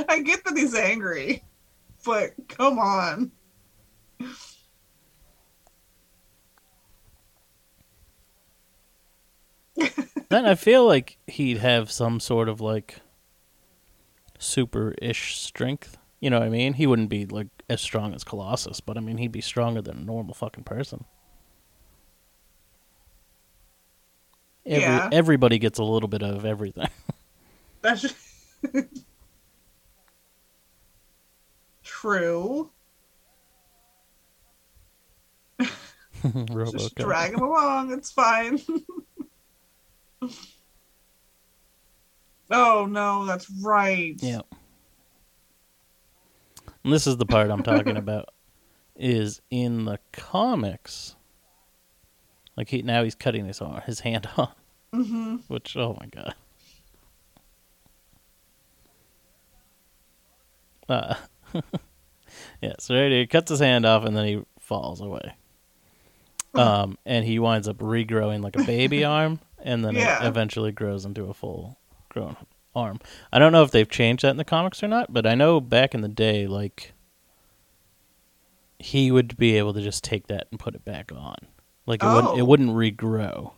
I get that he's angry, but come on. Then I feel like he'd have some sort of like super ish strength. You know what I mean? He wouldn't be like as strong as Colossus, but I mean he'd be stronger than a normal fucking person. Every, Yeah. Everybody gets a little bit of everything. [LAUGHS] That's [LAUGHS] true. [LAUGHS] Just drag him along. It's fine. [LAUGHS] oh no, that's right. Yeah. And this is the part I'm talking about. [LAUGHS] Is in the comics. Like he now he's cutting his arm, his hand off, hmm which oh my god. Uh, yeah, so right here, he cuts his hand off and then he falls away. [LAUGHS] Um, and he winds up regrowing like a baby [LAUGHS] arm, and then Yeah. it eventually grows into a full grown arm. I don't know if they've changed that in the comics or not, but I know back in the day, like he would be able to just take that and put it back on. Like it wouldn't it Oh. wouldn't regrow.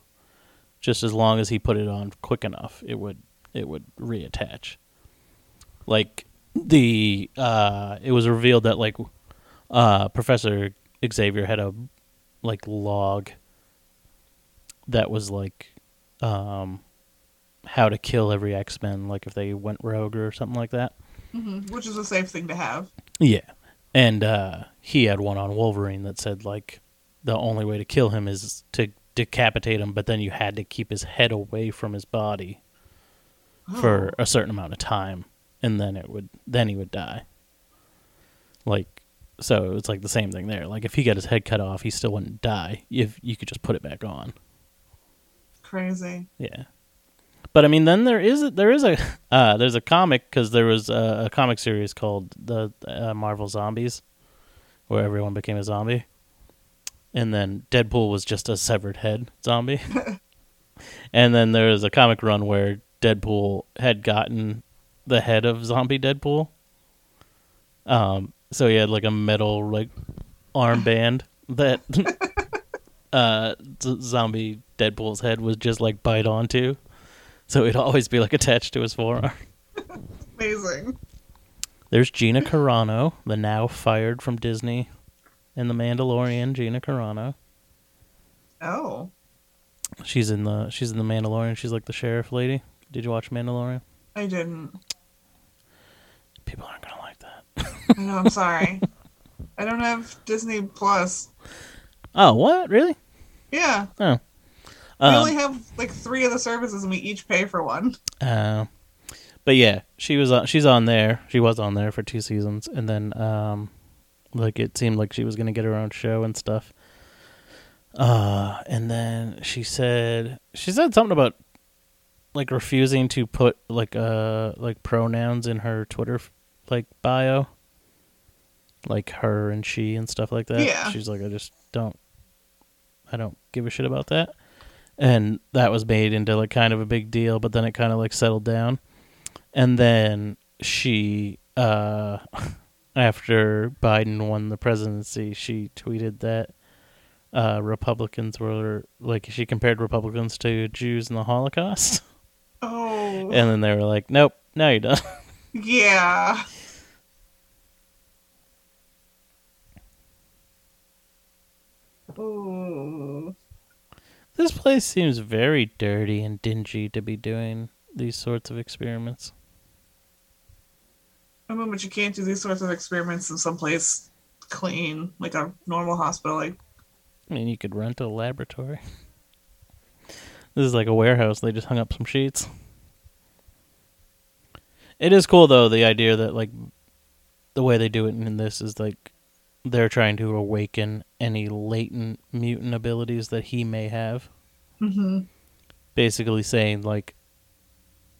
Just as long as he put it on quick enough, it would it would reattach. Like the uh it was revealed that like uh Professor Xavier had a like log that was like um how to kill every X-Men like if they went rogue or something like that. hmm Which is a safe thing to have. Yeah. And uh, he had one on Wolverine that said like the only way to kill him is to decapitate him, but then you had to keep his head away from his body for Oh. a certain amount of time, and then it would then he would die. Like so, it's like the same thing there. Like if he got his head cut off, he still wouldn't die. If you could just put it back on. crazy. Yeah. But I mean, then there is a, there is a [LAUGHS] uh, there's a comic because there was a, a comic series called the uh, Marvel Zombies, where everyone became a zombie, and then Deadpool was just a severed head zombie, [LAUGHS] and then there was a comic run where Deadpool had gotten the head of zombie Deadpool. Um, so he had like a metal like armband that [LAUGHS] uh zombie Deadpool's head was just like bite onto. So it'd always be like attached to his forearm. Amazing. There's Gina Carano, the now fired from Disney in The Mandalorian, Gina Carano. Oh. She's in the she's in the Mandalorian. She's like the sheriff lady. Did you watch Mandalorian? I didn't. People aren't gonna like that. I know, I'm sorry. I don't have Disney Plus. Oh, what? Really? Yeah. Oh. We Um, only have like three of the services and we each pay for one. Uh, but yeah, she was on. She's on there. She was on there for two seasons, and then um, like it seemed like she was gonna get her own show and stuff. Uh, and then she said she said something about like refusing to put like uh like pronouns in her Twitter like bio, like her and she and stuff like that. Yeah. she's like, I just don't, I don't give a shit about that and that was made into like kind of a big deal but then it kind of like settled down and then she uh [LAUGHS] after biden won the presidency she tweeted that uh republicans were like she compared republicans to jews in the holocaust [LAUGHS] Oh. and then they were like nope now you're done [LAUGHS] Yeah. Ooh. this place seems very dirty and dingy to be doing these sorts of experiments I mean, but you can't do these sorts of experiments in someplace clean, like a normal hospital. Like, I mean, you could rent a laboratory. [LAUGHS] This is like a warehouse. They just hung up some sheets. It is cool though the idea that like the way they do it in this is like they're trying to awaken any latent mutant abilities that he may have. hmm Basically saying like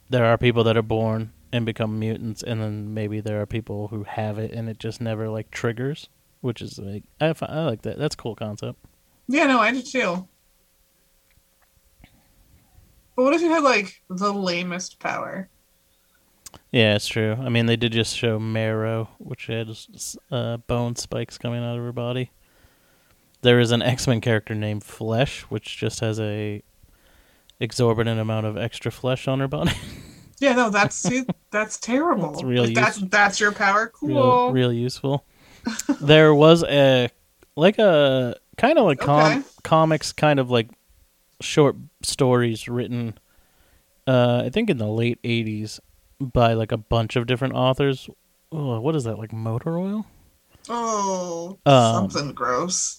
there are people that are born and become mutants and then maybe there are people who have it and it just never like triggers, which is like I, fi- I like that. That's a cool concept. yeah, no, I do too. But what if you had like the lamest power? Yeah, it's true. I mean, they did just show Marrow, which had uh, bone spikes coming out of her body. There is an X Men character named Flesh, which just has a exorbitant amount of extra flesh on her body. [LAUGHS] Yeah, no, that's see, that's terrible. That's real that's that's your power. Cool. real, real useful. [LAUGHS] there was a like a kind of like com- Okay. comics, kind of like short stories written. Uh, I think in the late '80s by like a bunch of different authors. Oh, what is that like motor oil? Oh, Um, something gross.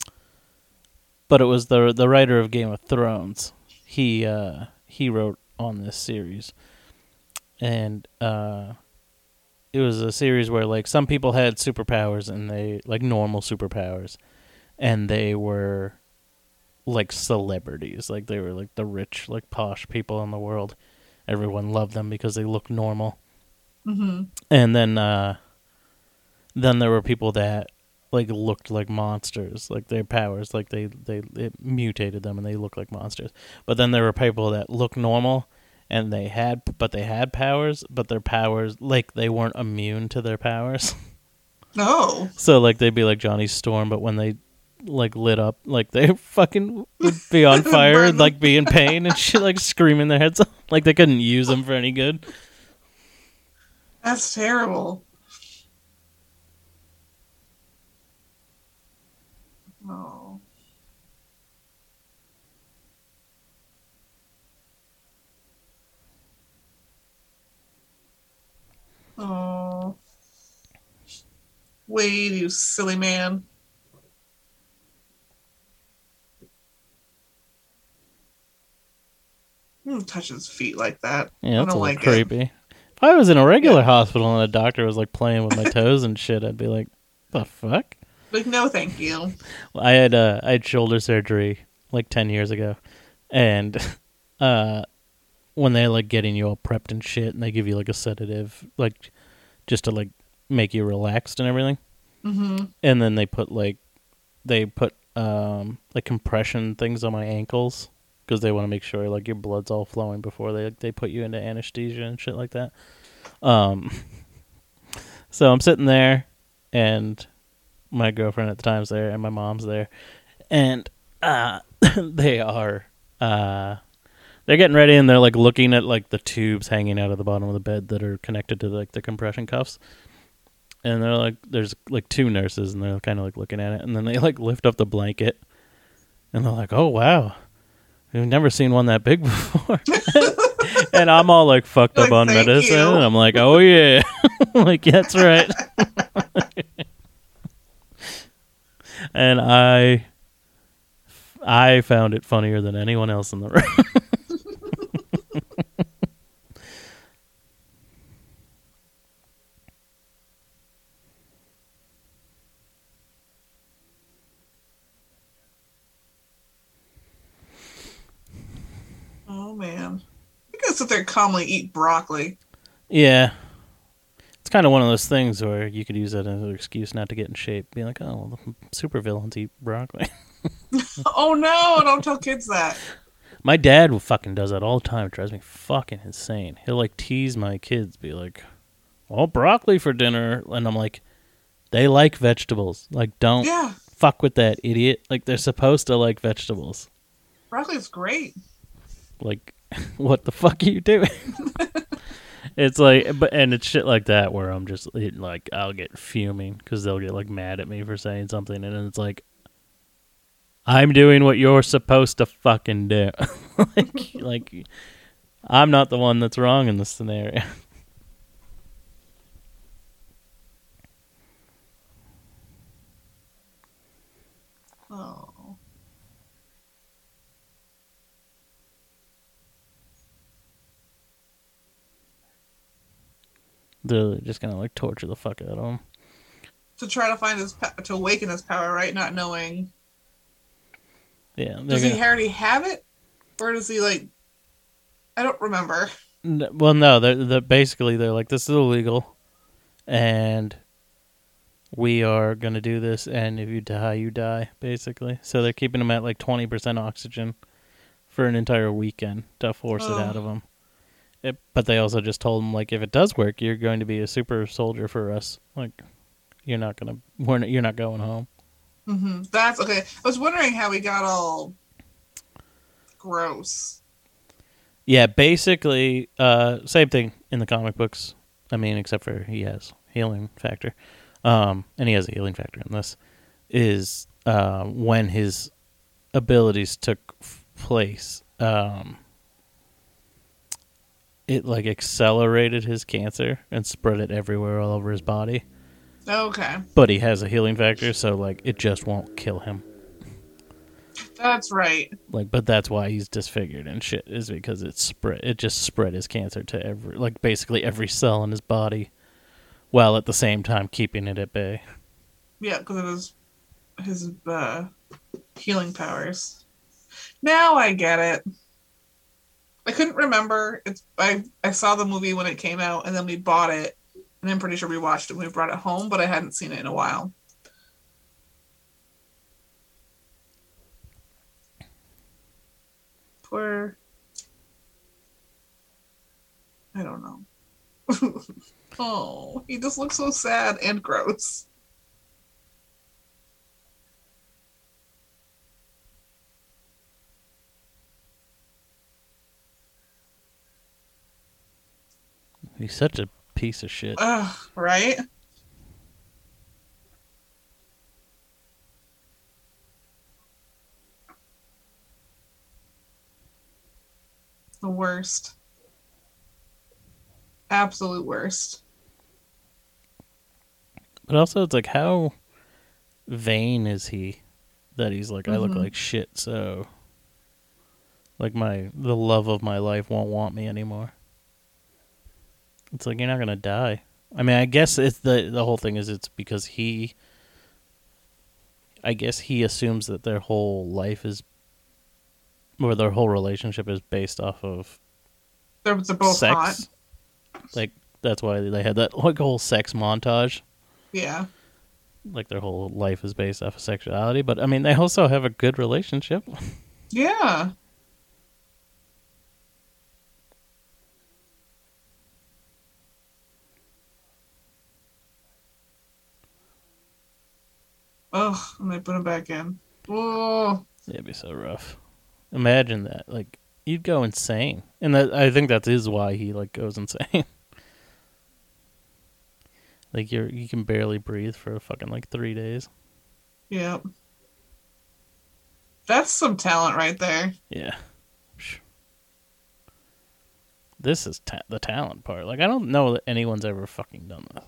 but it was the the writer of Game of Thrones. He uh, he wrote on this series, and uh, it was a series where like some people had superpowers and they like normal superpowers, and they were like celebrities. Like they were like the rich, like posh people in the world. Everyone loved them because they looked normal. hmm and then uh then there were people that like looked like monsters like their powers like they they it mutated them and they looked like monsters but then there were people that looked normal and they had but they had powers but their powers like they weren't immune to their powers No. [LAUGHS] so like they'd be like johnny storm but when they like lit up like they [LAUGHS] fucking would be on [LAUGHS] fire and like be in pain and shit like screaming their heads off like they couldn't use them for any good That's terrible. Oh. Oh. Wade, you silly man. Who his feet like that? Yeah, that's a don't little like it. creepy. If I was in a regular Yeah. hospital and a doctor was like playing with my [LAUGHS] toes and shit, I'd be like, "The fuck." Like, no, thank you. Well, I had uh, I had shoulder surgery like ten years ago, and [LAUGHS] uh, when they like getting you all prepped and shit, and they give you like a sedative, like just to like make you relaxed and everything, hmm and then they put like they put um like compression things on my ankles because they want to make sure like your blood's all flowing before they they put you into anesthesia and shit like that. Um, [LAUGHS] so I'm sitting there, and my girlfriend at the time's there, and my mom's there, and uh, [LAUGHS] they are uh, they're getting ready, and they're like looking at like the tubes hanging out of the bottom of the bed that are connected to like the compression cuffs. And they're like, there's like two nurses, and they're kind of like looking at it, and then they like lift up the blanket, and they're like, "Oh wow, we've never seen one that big [LAUGHS] before." [LAUGHS] and I'm all like fucked up Like, on medicine, you." and I'm like, "Oh yeah, [LAUGHS] like that's right." and I, I found it funnier than anyone else in the room. Oh man. You can sit there and calmly eat broccoli. Yeah. It's kind of one of those things where you could use that as an excuse not to get in shape. Be like, oh, well, the super villains eat broccoli. [LAUGHS] [LAUGHS] Oh no, don't tell kids that. my dad fucking does that all the time. It drives me fucking insane. He'll like tease my kids, be like, well, broccoli for dinner. And I'm like, they like vegetables. Like, don't Yeah. fuck with that, idiot. Like, they're supposed to like vegetables. Broccoli's great. Like, [LAUGHS] what the fuck are you doing? it's like, but and it's shit like that where I'm just it, like, I'll get fuming because they'll get like mad at me for saying something, and it's like, I'm doing what you're supposed to fucking do. [LAUGHS] like, like, I'm not the one that's wrong in this scenario. They're just gonna like torture the fuck out of him. To try to find his pa- to awaken his power, right? Not knowing. Yeah, Does gonna, he already have it, or does he like? I don't remember. N- Well, no, they're, they're basically they're like this is illegal, and we are gonna do this, and if you die, you die, basically. So they're keeping him at like twenty percent oxygen for an entire weekend to force it oh. out Oh. of him. It, but they also just told him like if it does work, you're going to be a super soldier for us. Like you're not gonna, we're not, you're not going home. hmm That's okay. I was wondering how he got all gross. Yeah, basically, uh, same thing in the comic books. I mean, except for he has healing factor, um, and he has a healing factor in this. Is uh, when his abilities took f- place, um, it like accelerated his cancer and spread it everywhere all over his body. Okay, But he has a healing factor, so like it just won't kill him. that's right. like but that's why he's disfigured and shit is because it spread it just spread his cancer to every like basically every cell in his body while at the same time keeping it at bay Yeah, because of his his uh, healing powers. Now I get it. I couldn't remember. It's I I saw the movie when it came out, and then we bought it, and I'm pretty sure we watched it when we brought it home, but I hadn't seen it in a while. Poor. I don't know. [LAUGHS] oh, he just looks so sad and gross. He's such a piece of shit Ugh, right? The worst. Absolute worst. but also it's like how vain is he that he's like i look Mhm. like shit so like my the love of my life won't want me anymore it's like you're not gonna die i mean i guess it's the the whole thing is it's because he i guess he assumes that their whole life is or their whole relationship is based off of They're, they're both sex hot. like that's why they had that like whole sex montage Yeah. like their whole life is based off of sexuality but i mean they also have a good relationship Yeah. Oh, and they put him back in. Oh, It'd be so rough. Imagine that. Like you'd go insane, and that I think that is why he like goes [LAUGHS] insane. like you're you can barely breathe for fucking like three days. yeah. That's some talent right there. Yeah. This is ta- the talent part. Like I don't know that anyone's ever fucking done this.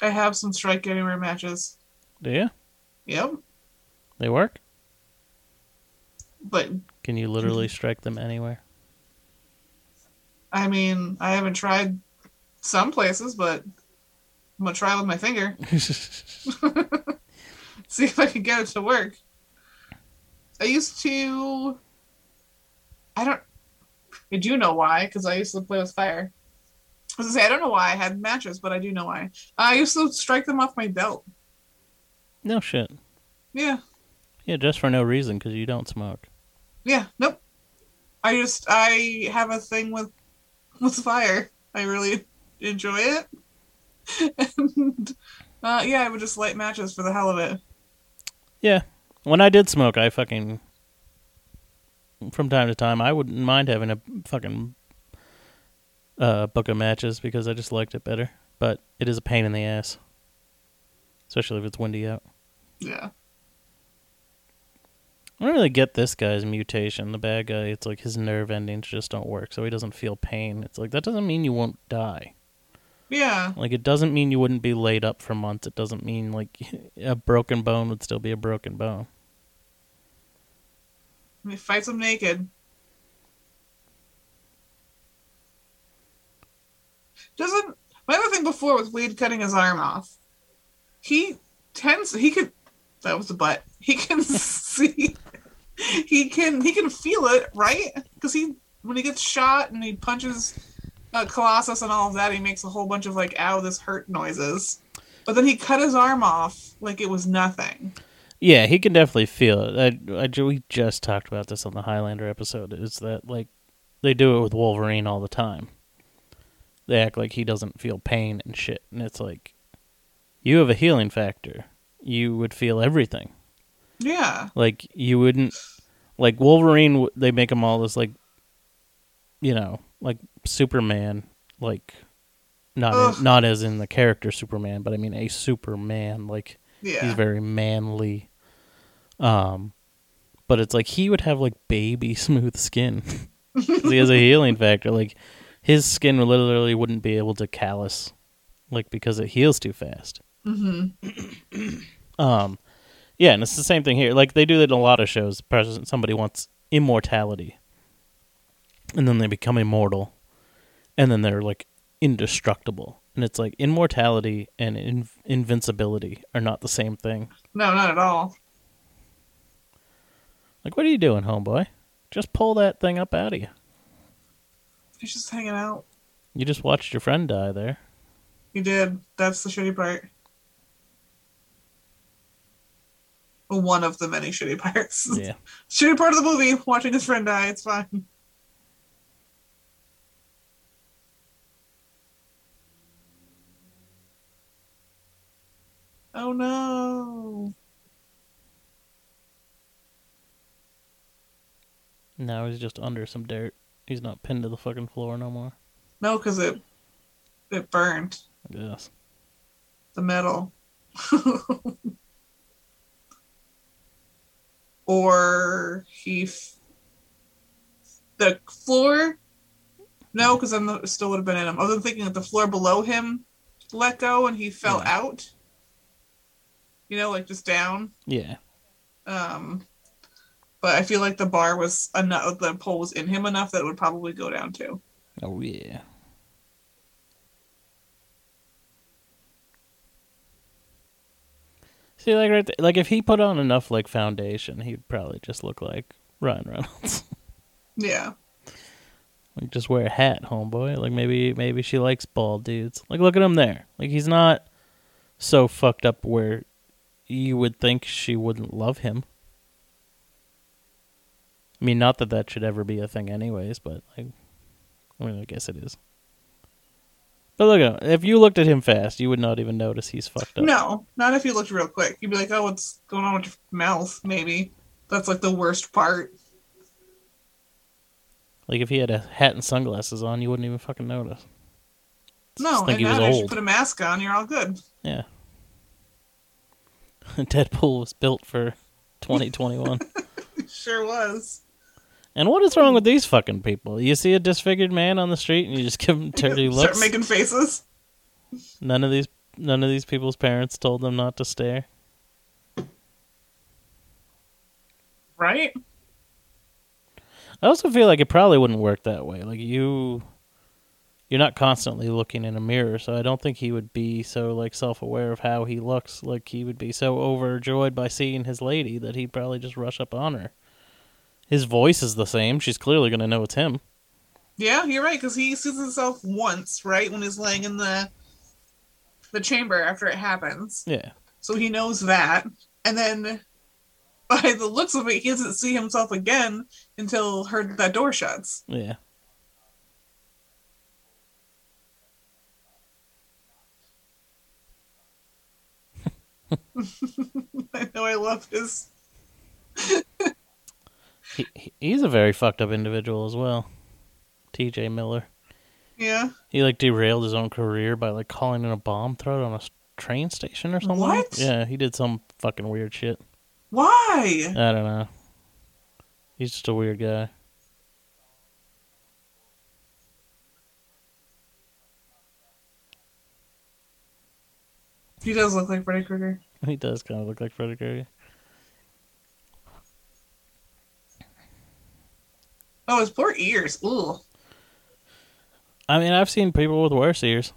I have some strike anywhere matches. Do you? Yep. They work? But Can you literally strike them anywhere? I mean, I haven't tried some places, but I'm gonna try with my finger. [LAUGHS] [LAUGHS] See if I can get it to work. I used to. I don't. I do know why, because I used to play with fire. I was gonna say I don't know why I had matches, but I do know why. I used to strike them off my belt. No shit. Yeah, Yeah, just for no reason because you don't smoke. yeah, nope. I just I have a thing with with fire. I really enjoy it, [LAUGHS] and uh, yeah, I would just light matches for the hell of it. Yeah. When I did smoke, I fucking. From time to time, I wouldn't mind having a fucking uh, book of matches because I just liked it better. But it is a pain in the ass. Especially if it's windy out. Yeah. I don't really get this guy's mutation. The bad guy, it's like his nerve endings just don't work, so he doesn't feel pain. It's like that doesn't mean you won't die. Yeah. Like it doesn't mean you wouldn't be laid up for months. It doesn't mean like [LAUGHS] a broken bone would still be a broken bone. He fights him naked. Doesn't my other thing before with Wade cutting his arm off? He tends he could that was the butt. He can [LAUGHS] see he can he can feel it, right? Because he when he gets shot and he punches uh, Colossus and all of that, he makes a whole bunch of like "ow, this hurt" noises. But then he cut his arm off like it was nothing. Yeah, he can definitely feel it. I, I, we just talked about this on the Highlander episode. Is that like they do it with Wolverine all the time? They act like he doesn't feel pain and shit, and it's like you have a healing factor. You would feel everything. Yeah. Like you wouldn't like Wolverine. They make him all this like, you know, like Superman. Like not Ugh. not as in the character Superman, but I mean a Superman. Like Yeah. he's very manly. Um, but it's like he would have like baby [LAUGHS] smooth skin. he has a [LAUGHS] healing factor. Like his skin literally wouldn't be able to callus, like because it heals too fast. mm-hmm. [CLEARS THROAT] Um, yeah, and it's the same thing here. Like they do that in a lot of shows. President, somebody wants immortality, and then they become immortal, and then they're like indestructible. And it's like immortality and in- invincibility are not the same thing. No, not at all. Like, what are you doing, homeboy? Just pull that thing up out of you. He's just hanging out. You just watched your friend die there. You did. That's the shitty part. Well, One of the many shitty parts. [LAUGHS] Yeah. shitty part of the movie, watching his friend die. It's fine. Oh no. Now he's just under some dirt. He's not pinned to the fucking floor no more. No, because it it burned guess. the metal. [LAUGHS] or he f- the floor no because then the, it still would have been in him i was thinking that the floor below him let go and he fell Yeah. out you know like just down Yeah. um but i feel like the bar was enough the pole was in him enough that it would probably go down too Oh yeah. See, like right there, like if he put on enough like foundation, he'd probably just look like Ryan Reynolds. [LAUGHS] yeah like just wear a hat, homeboy. Like maybe maybe she likes bald dudes. Like look at him there. Like he's not so fucked up where you would think she wouldn't love him. I mean, not that that should ever be a thing, anyways. But like, I mean, I guess it is. But look at him. If you looked at him fast, you would not even notice he's fucked up. No, not if you looked real quick. You'd be like, "Oh, what's going on with your mouth?" Maybe that's like the worst part. Like if he had a hat and sunglasses on, you wouldn't even fucking notice. No, Just think and he was old. put a mask on, you're all good. Yeah. [LAUGHS] Deadpool was built for 2021. [LAUGHS] Sure was. And what is wrong with these fucking people? You see a disfigured man on the street and you just give him [LAUGHS] dirty Start looks. making faces. None of these none of these people's parents told them not to stare. Right? I also feel like it probably wouldn't work that way. Like you you're not constantly looking in a mirror, so I don't think he would be so like self-aware of how he looks. Like he would be so overjoyed by seeing his lady that he'd probably just rush up on her. His voice is the same. She's clearly going to know it's him. Yeah, you're right, because he sees himself once, right, when he's laying in the the chamber after it happens. Yeah. So he knows that. And then [LAUGHS] by the looks of it, he doesn't see himself again until her that door shuts. Yeah. [LAUGHS] I know I love his [LAUGHS] He, he- he's a very fucked up individual as well. TJ Miller. yeah. He like derailed his own career by like calling in a bomb threat on a s- train station or something. What? Yeah, he did some fucking weird shit. Why? I don't know. He's just a weird guy. He does look like Freddy Krueger. He does kind of look like Freddy Krueger. Oh, his poor ears. Ooh. I mean, I've seen people with worse ears.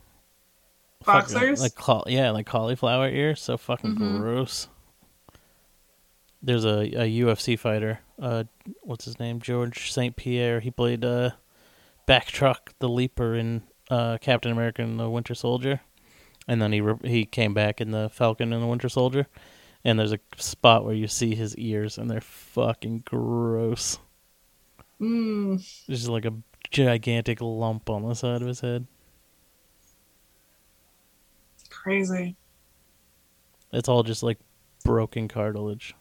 Fucking- Boxers? like caul- yeah, like cauliflower ears. So fucking Mhm. gross. There's a, a UFC fighter. Uh, what's his name? George St. Pierre. He played uh, Batroc the Leaper in uh, Captain America and the Winter Soldier, and then he re- he came back in the Falcon and the Winter Soldier. And there's a spot where you see his ears, and they're fucking gross. Mm. There's just like a gigantic lump on the side of his head. Crazy. It's all just like broken cartilage.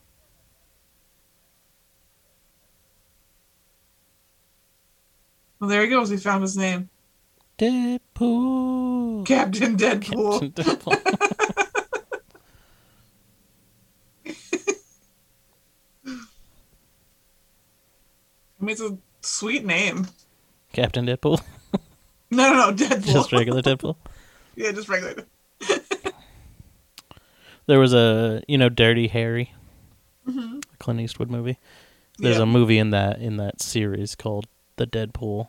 Well, there he goes. He found his name. Deadpool. Captain Deadpool. Captain Deadpool. [LAUGHS] mean, it's a sweet name. Captain Deadpool. [LAUGHS] No, no, no, Deadpool. Just regular Deadpool. [LAUGHS] yeah, just regular. [LAUGHS] There was a you know Dirty Harry, Mhm. Clint Eastwood movie. There's Yeah. a movie in that in that series called The Deadpool.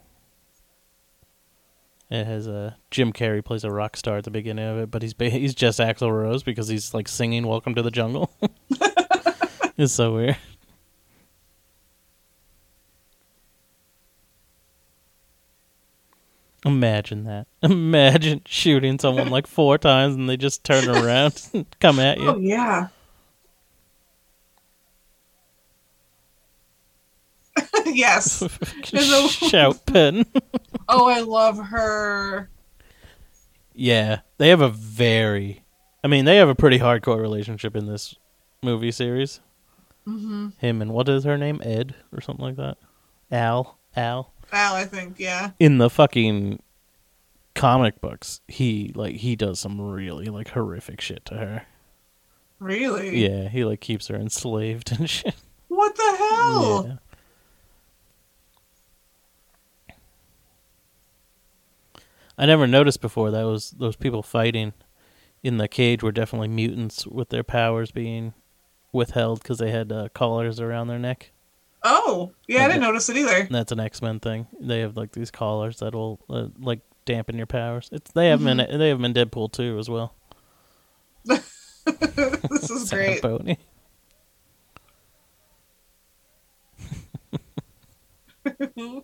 It has a Jim Carrey plays a rock star at the beginning of it, but he's he's just Axl Rose because he's like singing "Welcome to the Jungle." it's so weird. Imagine that. [LAUGHS] Imagine shooting someone like four times and they just turn around [LAUGHS] and come at you. Oh yeah. [LAUGHS] yes. A- Shout pen. Oh, I love her. yeah, they have a very, I mean, they have a pretty hardcore relationship in this movie series. Mm-hmm. Him and what is her name? Ed or something like that. Al. Al. Al, I think. Yeah. In the fucking comic books, he like he does some really like horrific shit to her. Really? Yeah, he like keeps her enslaved and [LAUGHS] shit. What the hell? Yeah. I never noticed before that was those people fighting in the cage were definitely mutants with their powers being withheld because they had uh, collars around their neck. Oh, yeah, I didn't notice it either. That's an X Men thing. They have like these collars that will uh, like dampen your powers. It's they have them in they have them in Deadpool too as well. [LAUGHS] this is [LAUGHS] great. Pony. [LAUGHS]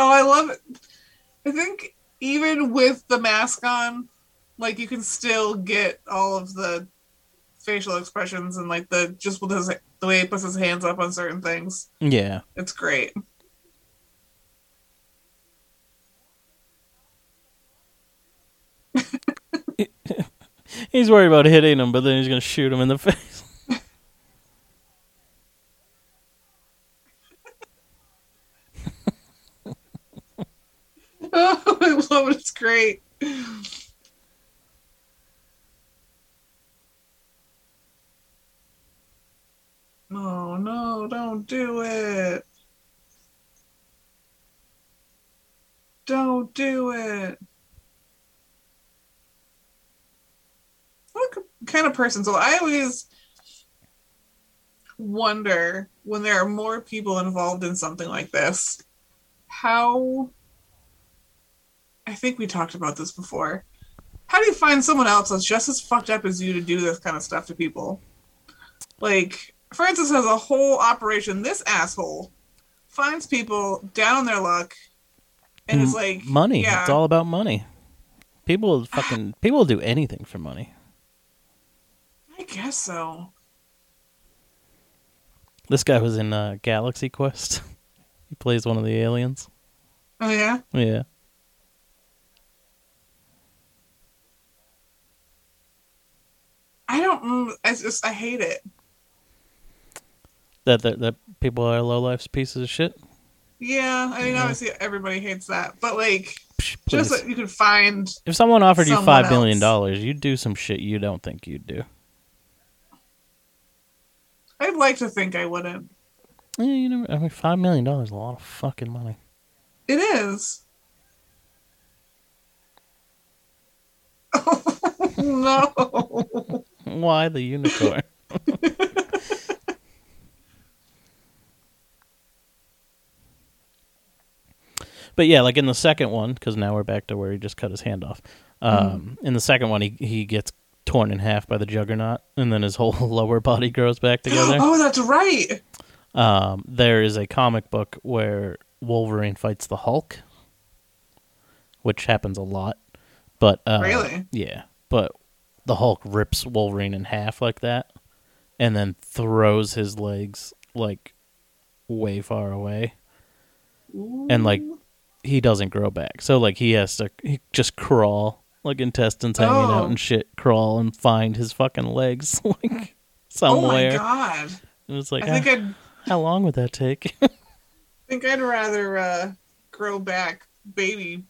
Oh, I love it. I think even with the mask on, like you can still get all of the facial expressions and like the just with his the way he puts his hands up on certain things. Yeah, it's great. [LAUGHS] he's worried about hitting him, but then he's gonna shoot him in the face. oh, [LAUGHS] I love it. It's great. No, no, don't do it. Don't do it. What kind of person? So I always wonder when there are more people involved in something like this, how I think we talked about this before. How do you find someone else that's just as fucked up as you to do this kind of stuff to people? Like, Francis has a whole operation. This asshole finds people down on their luck and is like, money. Yeah, It's all about money. People will fucking [SIGHS] people will do anything for money. I guess so. This guy was in uh, Galaxy Quest. he plays one of the aliens. Oh yeah. Yeah. I don't. mm, I just I hate it. That that that people are low life's pieces of shit. Yeah, I mean, Yeah. obviously everybody hates that, but like, Psh, just that you could find. if someone offered you someone five million else. dollars, you'd do some shit you don't think you'd do. I'd like to think I wouldn't. Yeah, you know, I mean, five million dollars is a lot of fucking money. It is. [LAUGHS] no. [LAUGHS] Why the unicorn? [LAUGHS] but yeah, like in the second one, because now we're back to where he just cut his hand off. Um, In the second one, he he gets torn in half by the Juggernaut, and then his whole [LAUGHS] lower body grows back together. [GASPS] oh, that's right. Um, there is a comic book where Wolverine fights the Hulk, which happens a lot. But uh, Really? yeah. But the Hulk rips Wolverine in half like that, and then throws his legs like way far away, and like he doesn't grow back. So like he has to he just crawl like intestines hanging Oh. out and shit, crawl and find his fucking legs [LAUGHS] like somewhere. Oh my god. And it's like I think ah, I'd how long would that take? [LAUGHS] I think I'd rather uh, grow back baby.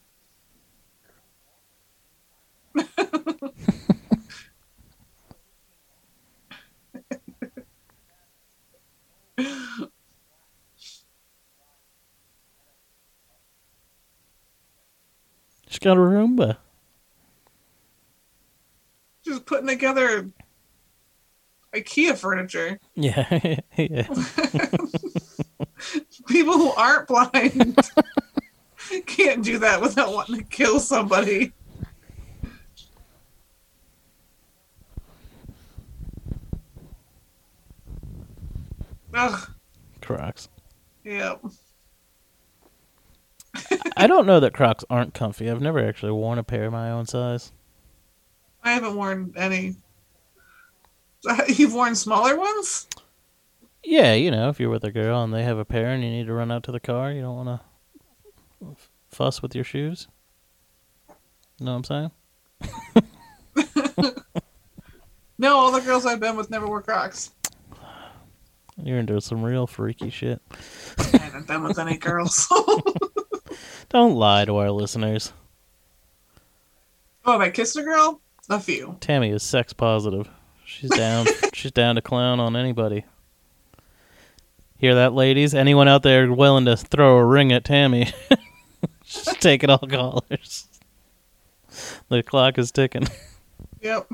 [LAUGHS] Just got a Roomba. Just putting together IKEA furniture. Yeah, [LAUGHS] yeah. [LAUGHS] People who aren't blind [LAUGHS] can't do that without wanting to kill somebody. Ugh. Crocs. Yep. I don't know that Crocs aren't comfy. I've never actually worn a pair of my own size. I haven't worn any. [LAUGHS] You've worn smaller ones? Yeah, you know, if you're with a girl and they have a pair and you need to run out to the car, you don't want to fuss with your shoes. Know what I'm saying? [LAUGHS] No, all the girls I've been with never wore Crocs. You're into some real freaky shit. I haven't been with any [LAUGHS] girls. Don't lie to our listeners. oh, have I kissed a girl? A few. Tammy is sex positive. She's down. [LAUGHS] she's down to clown on anybody. Hear that, ladies? Anyone out there willing to throw a ring at Tammy? [LAUGHS] She's taking all callers. The clock is ticking. Yep.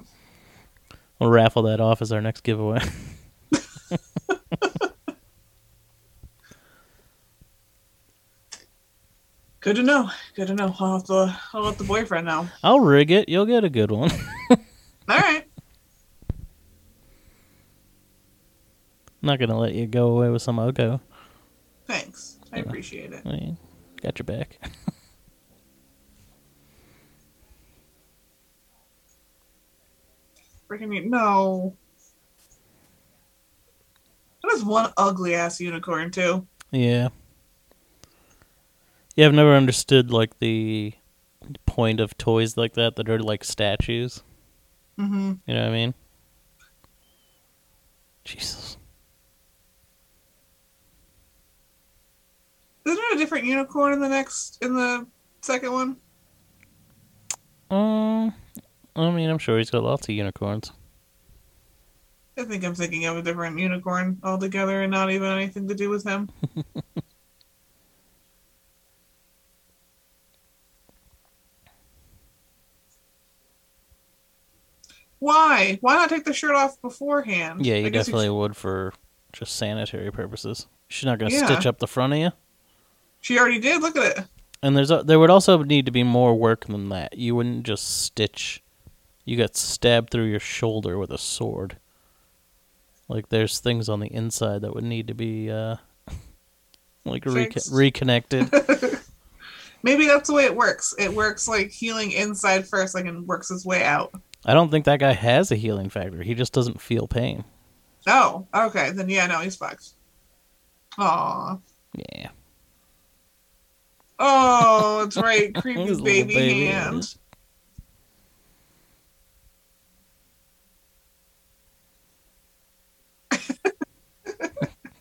We'll raffle that off as our next giveaway. [LAUGHS] Good to know. Good to know. I'll have to, I'll let the boyfriend know. I'll rig it. You'll get a good one. [LAUGHS] All right. not gonna let you go away with some Oko. Thanks. I appreciate it. I mean, got your back. [LAUGHS] Freaking you. No. That is one ugly ass unicorn, too. Yeah. Yeah, I've never understood like the point of toys like that that are like statues. Mm-hmm. You know what I mean? Jesus. Isn't there a different unicorn in the next in the second one? Um, I mean, I'm sure he's got lots of unicorns. I think I'm thinking of a different unicorn altogether and not even anything to do with him. [LAUGHS] Why? Why not take the shirt off beforehand? Yeah, you definitely would for just sanitary purposes. She's not going to Yeah. stitch up the front of you. She already did. Look at it. And there's a, there would also need to be more work than that. You wouldn't just stitch. You got stabbed through your shoulder with a sword. Like there's things on the inside that would need to be uh [LAUGHS] like reco- reconnected. [LAUGHS] Maybe that's the way it works. It works like healing inside first, like and works its way out. I don't think that guy has a healing factor. He just doesn't feel pain. Oh, okay. Then yeah, no, he's fucked. Aw. Yeah. Oh, that's right. [LAUGHS] Creepy baby, baby hand. hands. [LAUGHS]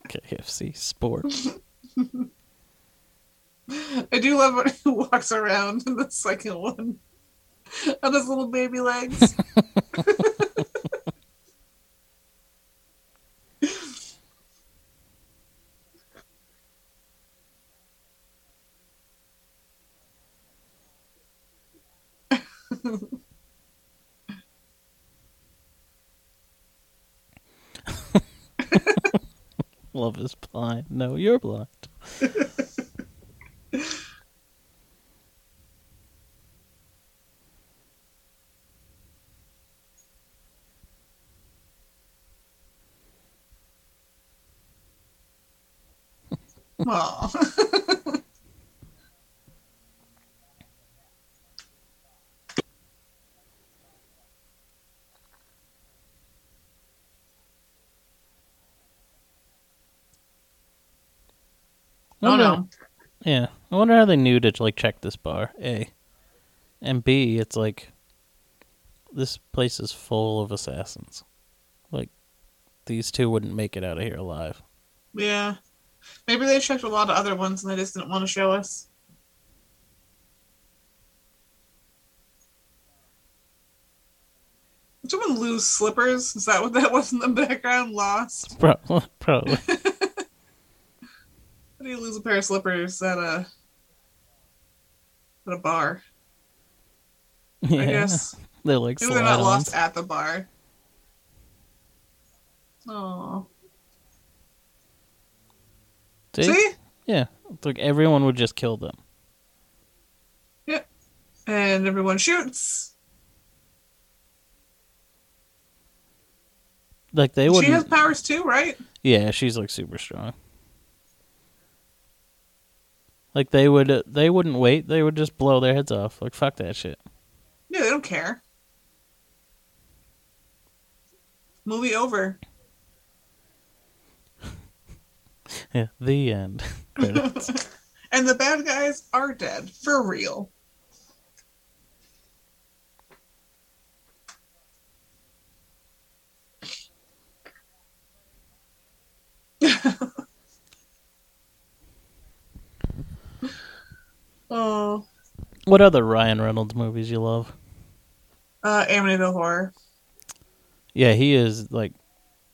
KFC sport. [LAUGHS] I do love when he walks around in the second one [LAUGHS] on his little baby legs. [LAUGHS] [LAUGHS] Love is blind. No, you're blind. I Oh no. Yeah, I wonder how they knew to like check this bar. A, and B, it's like this place is full of assassins. Like these two wouldn't make it out of here alive. Yeah. Maybe they checked a lot of other ones and they just didn't want to show us. Did someone lose slippers? Is that what that was in the background? Lost? [LAUGHS] Probably. Probably. [LAUGHS] How do you lose a pair of slippers at a at a bar? yeah. I guess They're like maybe they're not lost at the bar. Oh, See? see, Yeah. Like everyone would just kill them. Yeah. and everyone shoots. Like they would. She has powers too, right? Yeah, she's like super strong. Like they would, uh, they wouldn't wait. They would just blow their heads off. Like fuck that shit. No, they don't care. Movie over. [LAUGHS] Yeah. The end. [LAUGHS] And the bad guys are dead for real. [LAUGHS] oh, what other Ryan Reynolds movies you love? uh, Amityville Horror. Yeah, he is like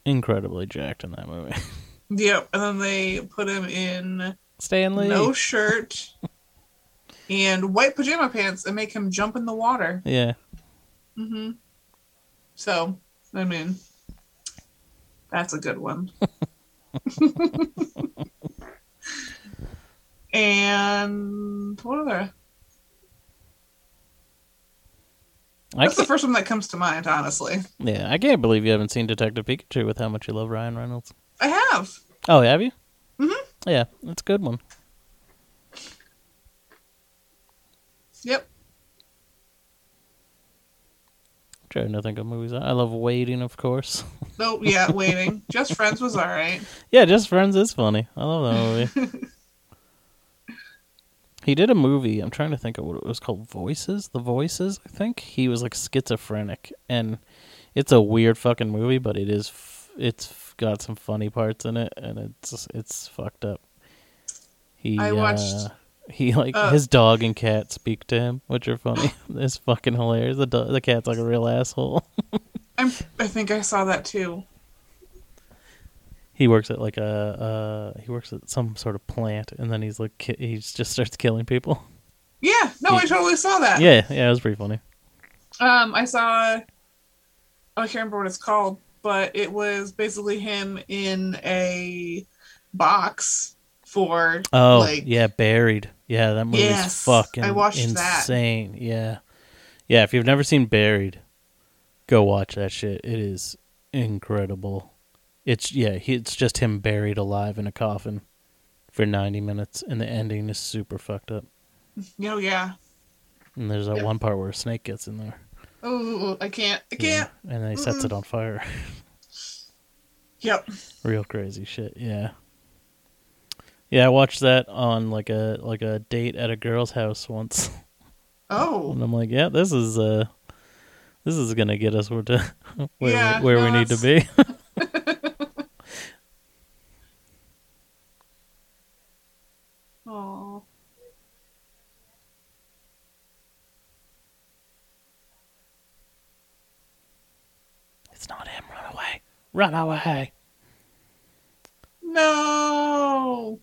incredibly jacked in that movie. Yep, and then they put him in Stanley. no shirt and white pajama pants and make him jump in the water. Yeah. hmm So, I mean, that's a good one. [LAUGHS] and what other? I That's the can't, first one that comes to mind, honestly. yeah, I can't believe you haven't seen Detective Pikachu with how much you love Ryan Reynolds. I have. Oh, have you? Mm-hmm. Yeah, that's a good one. Yep. I'm trying to think of movies. I love Waiting, of course. Nope. [LAUGHS] Yeah. Waiting. Just Friends was all right. yeah, Just Friends is funny. I love that movie. [LAUGHS] He did a movie. I'm trying to think of what it was called. Voices, the Voices. I think he was like schizophrenic, and it's a weird fucking movie, but it is. F- it's got some funny parts in it, and it's it's fucked up. He I watched- uh, he like uh, his dog and cat speak to him, which are funny. [LAUGHS] it's fucking hilarious. The do- the cat's like a real asshole. [LAUGHS] I'm, I think I saw that too. he works at like a uh, he works at some sort of plant, and then he's like ki- he just starts killing people. Yeah, no, I totally saw that. Yeah, yeah, it was pretty funny. Um, I saw. oh, I can't remember what it's called, but it was basically him in a box for Oh like yeah, buried. Yeah, that movie's Yes, fucking I watched that. insane. Yeah, yeah. If you've never seen Buried, go watch that shit. It is incredible. It's yeah, he, it's just him buried alive in a coffin for ninety minutes, and the ending is super fucked up. oh yeah. And there's that Yeah. one part where a snake gets in there. Oh, I can't. I can't. Yeah. and then he sets it Mm-mm. on fire. [LAUGHS] Yep. Real crazy shit. Yeah. Yeah, I watched that on like a like a date at a girl's house once. [LAUGHS] Oh, And I'm like, yeah, this is uh this is gonna get us where to where Yeah, we, where we need to be. [LAUGHS] oh. it's not him, run away. Run away. No.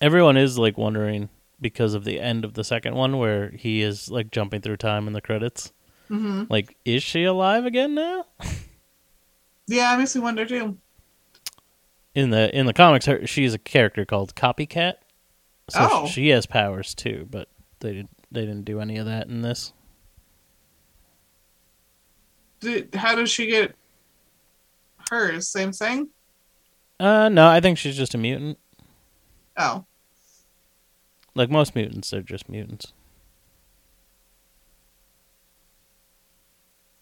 Everyone is like wondering because of the end of the second one where he is like jumping through time in the credits. hmm Like, is she alive again now? [LAUGHS] Yeah, it makes me wonder too. In the in the comics, her, she's a character called Copycat. So Oh. she, she has powers too, but they didn't they didn't do any of that in this. Did, how does she get hers? Same thing. Uh no, I think she's just a mutant. Oh, Like most mutants, they're just mutants.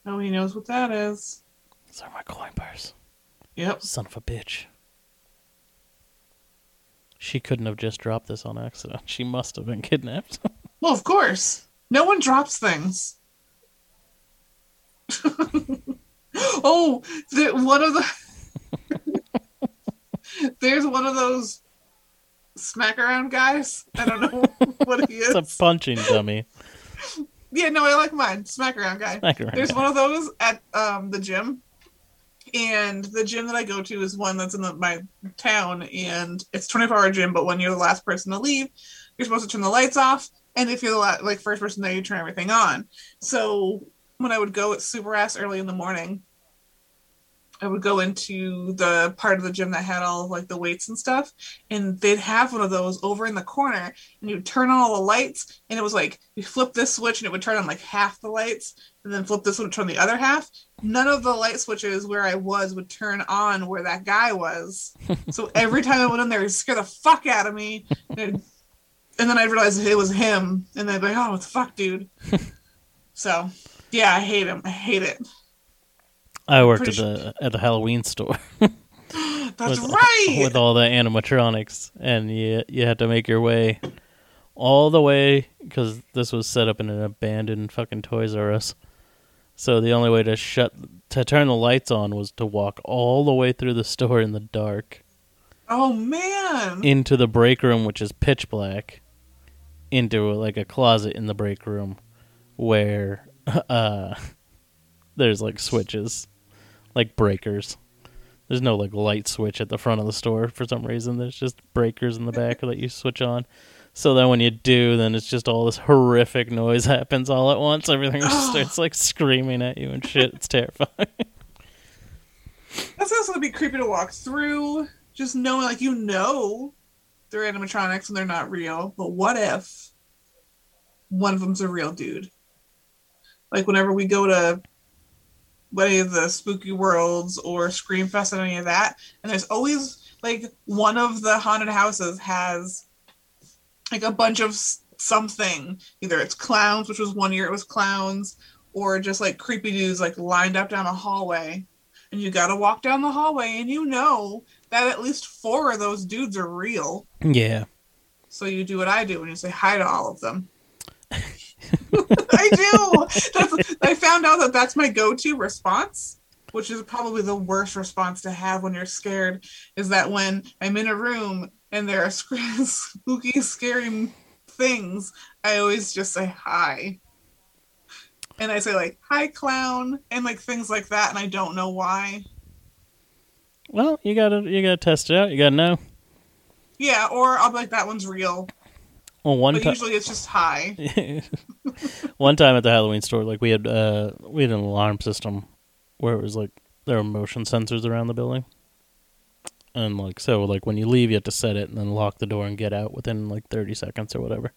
oh, he knows what that is. Those are my coin purse. Yep. Son of a bitch. She couldn't have just dropped this on accident. [LAUGHS] She must have been kidnapped. [LAUGHS] Well, of course. No one drops things. [LAUGHS] oh, the, one of the. There's one of those smack around guys. I don't know [LAUGHS] what he is. it's a punching dummy. Yeah, no, I like mine. Smack around guy. Smack around There's guy. one of those at um, the gym, and the gym that I go to is one that's in the, my town, and it's 24 hour gym. But when you're the last person to leave, you're supposed to turn the lights off, and if you're the la- like first person there, you turn everything on. So when I would go at super ass early in the morning, I would go into the part of the gym that had all like the weights and stuff, and they'd have one of those over in the corner, and you'd turn on all the lights, and it was like you flip this switch and it would turn on like half the lights, and then flip this one to turn the other half. None of the light switches where I was would turn on where that guy was. [LAUGHS] so every time I went in there, it scared the fuck out of me. And, and then I realized it was him, and I'd be like, "Oh, what the fuck, dude?" [LAUGHS] so, yeah, I hate him. I hate it. I worked at the at the Halloween store [LAUGHS] That's with, right. with all the animatronics, and you you had to make your way all the way because this was set up in an abandoned fucking Toys R Us. So the only way to shut to turn the lights on was to walk all the way through the store in the dark oh man. into the break room, which is pitch black, into like a closet in the break room where [LAUGHS] uh there's like switches, like breakers. There's no like light switch at the front of the store for some reason. There's just breakers in the back that you switch on. So then when you do, then it's just all this horrific noise [LAUGHS] happens all at once. Everything just [GASPS] starts like screaming at you and shit. It's terrifying. [LAUGHS] That's also gonna be creepy to walk through. Just knowing, like, you know, they're animatronics and they're not real. But what if one of them's a real dude? Like, whenever we go to any of the spooky worlds or Screamfest and any of that, and there's always like one of the haunted houses has like a bunch of something. Either it's clowns, which was one year it was clowns, or just like creepy dudes like lined up down a hallway and you got to walk down the hallway and you know that at least four of those dudes are real yeah. So you do what I do and you say hi to all of them. [LAUGHS] [LAUGHS] I do. That's, I found out that that's my go-to response, which is probably the worst response to have when you're scared. Is that when I'm in a room and there are [LAUGHS] spooky, scary things, I always just say hi. And I say like "Hi, clown," and like things like that, and I don't know why. Well, you gotta you gotta test it out. You gotta know. Yeah, or I'll be like, "That one's real," Well, one but time, usually it's just hi. [LAUGHS] one time at the Halloween store, like we had uh we had an alarm system where it was like there were motion sensors around the building, and like so like when you leave, you have to set it and then lock the door and get out within like thirty seconds or whatever.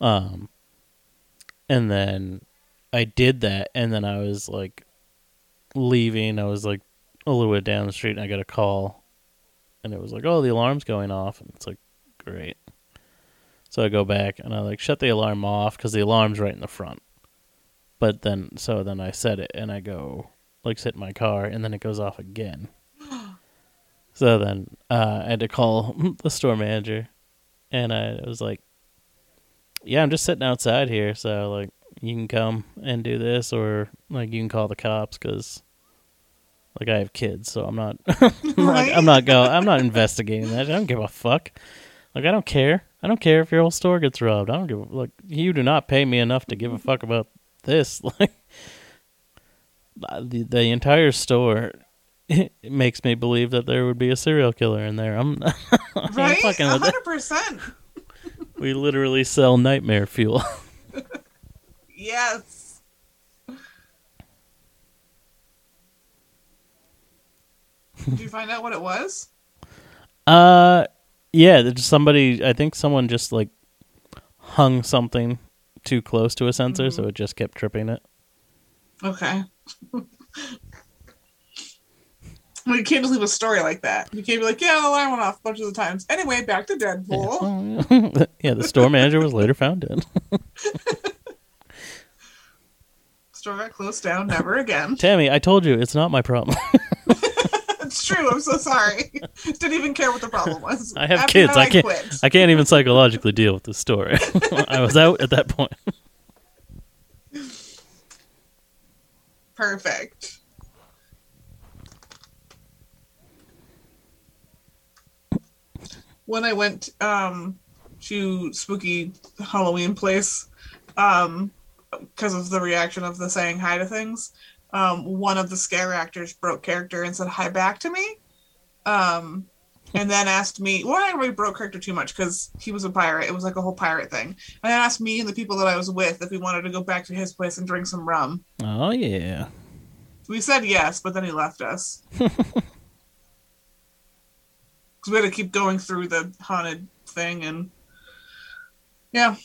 Um, and then I did that, and then I was like leaving. I was like a little bit down the street, and I got a call, and it was like, "Oh, the alarm's going off," and it's like, "Great." So I go back and I like shut the alarm off because the alarm's right in the front. But then, so then I set it and I go like sit in my car, and then it goes off again. [GASPS] So then uh, I had to call [LAUGHS] the store manager, and I was like, "Yeah, I'm just sitting outside here, so like you can come and do this, or like you can call the cops because." Like I have kids, so I'm not, like, Right? [LAUGHS] I'm not go, I'm not investigating that. I don't give a fuck. Like I don't care. I don't care if your whole store gets robbed. I don't give. a Like you do not pay me enough to give a fuck about this. [LAUGHS] Like the the entire store it makes me believe that there would be a serial killer in there. I'm, [LAUGHS] Right? fucking with hundred percent. [LAUGHS] We literally sell nightmare fuel. Yes. Did you find out what it was? Uh, yeah. there's Somebody, I think someone just like hung something too close to a sensor, so mm-hmm. it just kept tripping it. Okay. well, [LAUGHS] you can't just leave a story like that. You can't be like, yeah, the alarm went off a bunch of the times. Anyway, back to Yeah. Deadpool. Oh, [LAUGHS] yeah. yeah, the store manager was later found dead. [LAUGHS] Store got closed down. Never again. Tammy, I told you it's not my problem. It's true. I'm so sorry. [LAUGHS] Didn't even care what the problem was. I have After kids. that, I can't. quit. I can't even psychologically deal with this story. [LAUGHS] I was out at that point. Perfect. When I went um, to spooky Halloween place, um, because of the reaction of the saying hi to things, um, one of the scare actors broke character and said hi back to me. Um, and then asked me, well, I really broke character too much because he was a pirate. It was like a whole pirate thing. And then asked me and the people that I was with if we wanted to go back to his place and drink some rum. Oh yeah. We said yes, but then he left us. [LAUGHS] Because we had to keep going through the haunted thing, and yeah,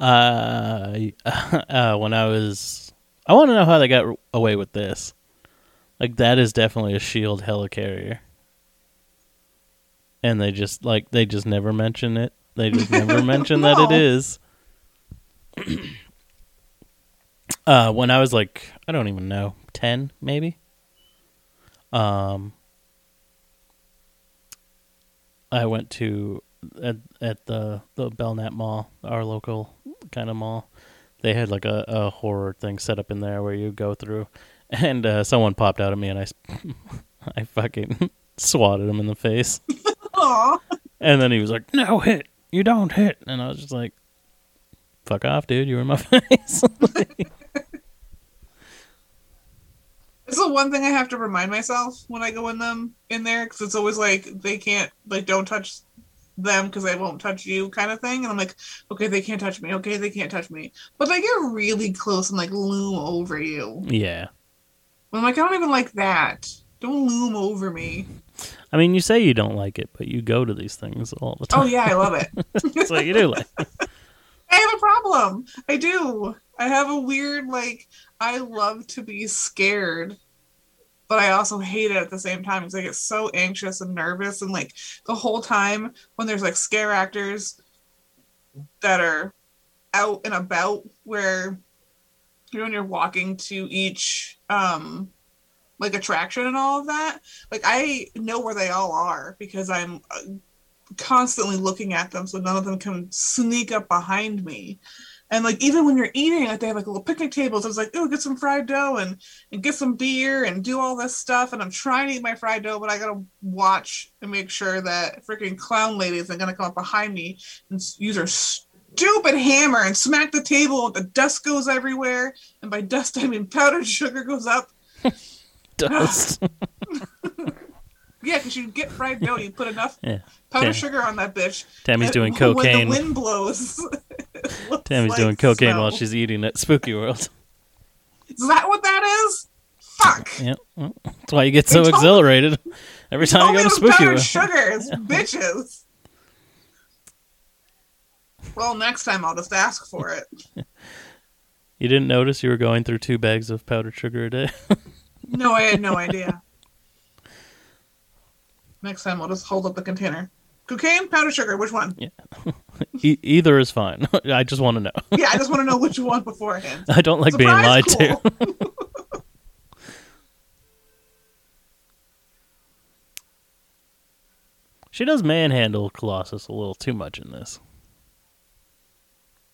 Uh, [LAUGHS] uh, when I was, I want to know how they got away with this. Like that is definitely a shield helicarrier, and they just like they just never mention it. They just never [LAUGHS] mention that it is. [CLEARS THROAT] Uh, when I was like, I don't even know, ten maybe. Um, I went to at at the the Belknap Mall, our local kind of mall. They had like a, a horror thing set up in there where you go through, [LAUGHS] and uh, someone popped out at me, and I, [LAUGHS] I fucking [LAUGHS] swatted him in the face, and then he was like, "No hit, you don't hit," and I was just like, "Fuck off, dude! You were in my face." it's the one thing I have to remind myself when I go in them in there because it's always like they can't like don't touch them because they won't touch you kind of thing, and I'm like, okay, they can't touch me. Okay, they can't touch me, but they get really close and like loom over you. yeah, I'm like, I don't even like that. Don't loom over me. I mean, you say you don't like it, but you go to these things all the oh, time. Oh yeah, I love it. [LAUGHS] so you do like. [LAUGHS] I have a problem. I do. I have a weird like I love to be scared, but I also hate it at the same time because I get so anxious and nervous and like the whole time when there's like scare actors that are out and about where you know when you're walking to each um like attraction and all of that like i know where they all are because i'm uh, constantly looking at them so none of them can sneak up behind me. And like even when you're eating, like they have like little picnic tables. I was like, oh, get some fried dough and and get some beer and do all this stuff. And I'm trying to eat my fried dough, but I gotta watch and make sure that freaking clown lady isn't gonna come up behind me and use her stupid hammer and smack the table. And the dust goes everywhere, and by dust I mean powdered sugar goes up. [LAUGHS] Dust. [LAUGHS] [LAUGHS] Yeah, because you get fried dough, you put enough [LAUGHS] yeah. powdered Yeah. sugar on that bitch. Tammy's doing [LAUGHS] When cocaine. the wind blows. [LAUGHS] Tammy's like doing cocaine while she's eating at Spooky World. Is that what that is? Fuck. Yeah, well, that's why you get so exhilarated every time you go to Spooky World. sugars, bitches. Well, next time I'll just ask for it. You didn't notice you were going through two bags of powdered sugar a day. No, I had no idea. Next time we'll just hold up the container. Cocaine, powdered sugar, which one? [LAUGHS] e- either is fine. [LAUGHS] I just want to know. Yeah, I just want to know [LAUGHS] which one beforehand. I don't like being lied cool. to. She does manhandle Colossus a little too much in this.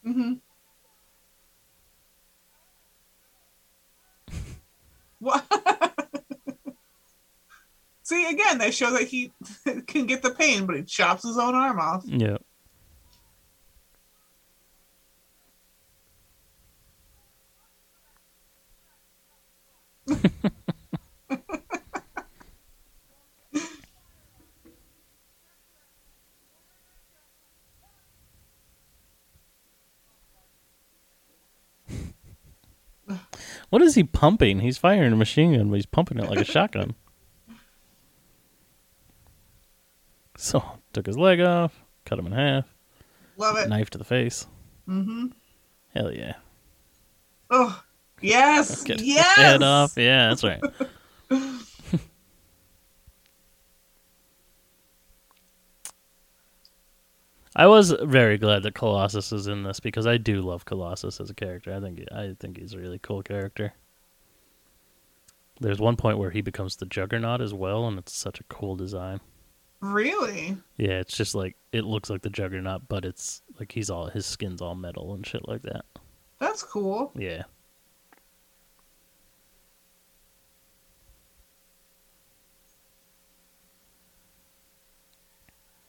hmm What? See, again, they show that he [LAUGHS] can get the pain, but he chops his own arm off. Yeah. [LAUGHS] What is he pumping? He's firing a machine gun, but he's pumping it like a shotgun. [LAUGHS] So, took his leg off, cut him in half, Love it. knife to the face. Mm-hmm. Hell yeah. Oh, yes, Get yes. head off. Yeah, that's right. [LAUGHS] I was very glad that Colossus is in this because I do love Colossus as a character. I think I think he's a really cool character. There's one point where he becomes the Juggernaut as well, and it's such a cool design. Really? Yeah, it's just like it looks like the Juggernaut, but it's like he's all his skin's all metal and shit like that. That's cool. Yeah.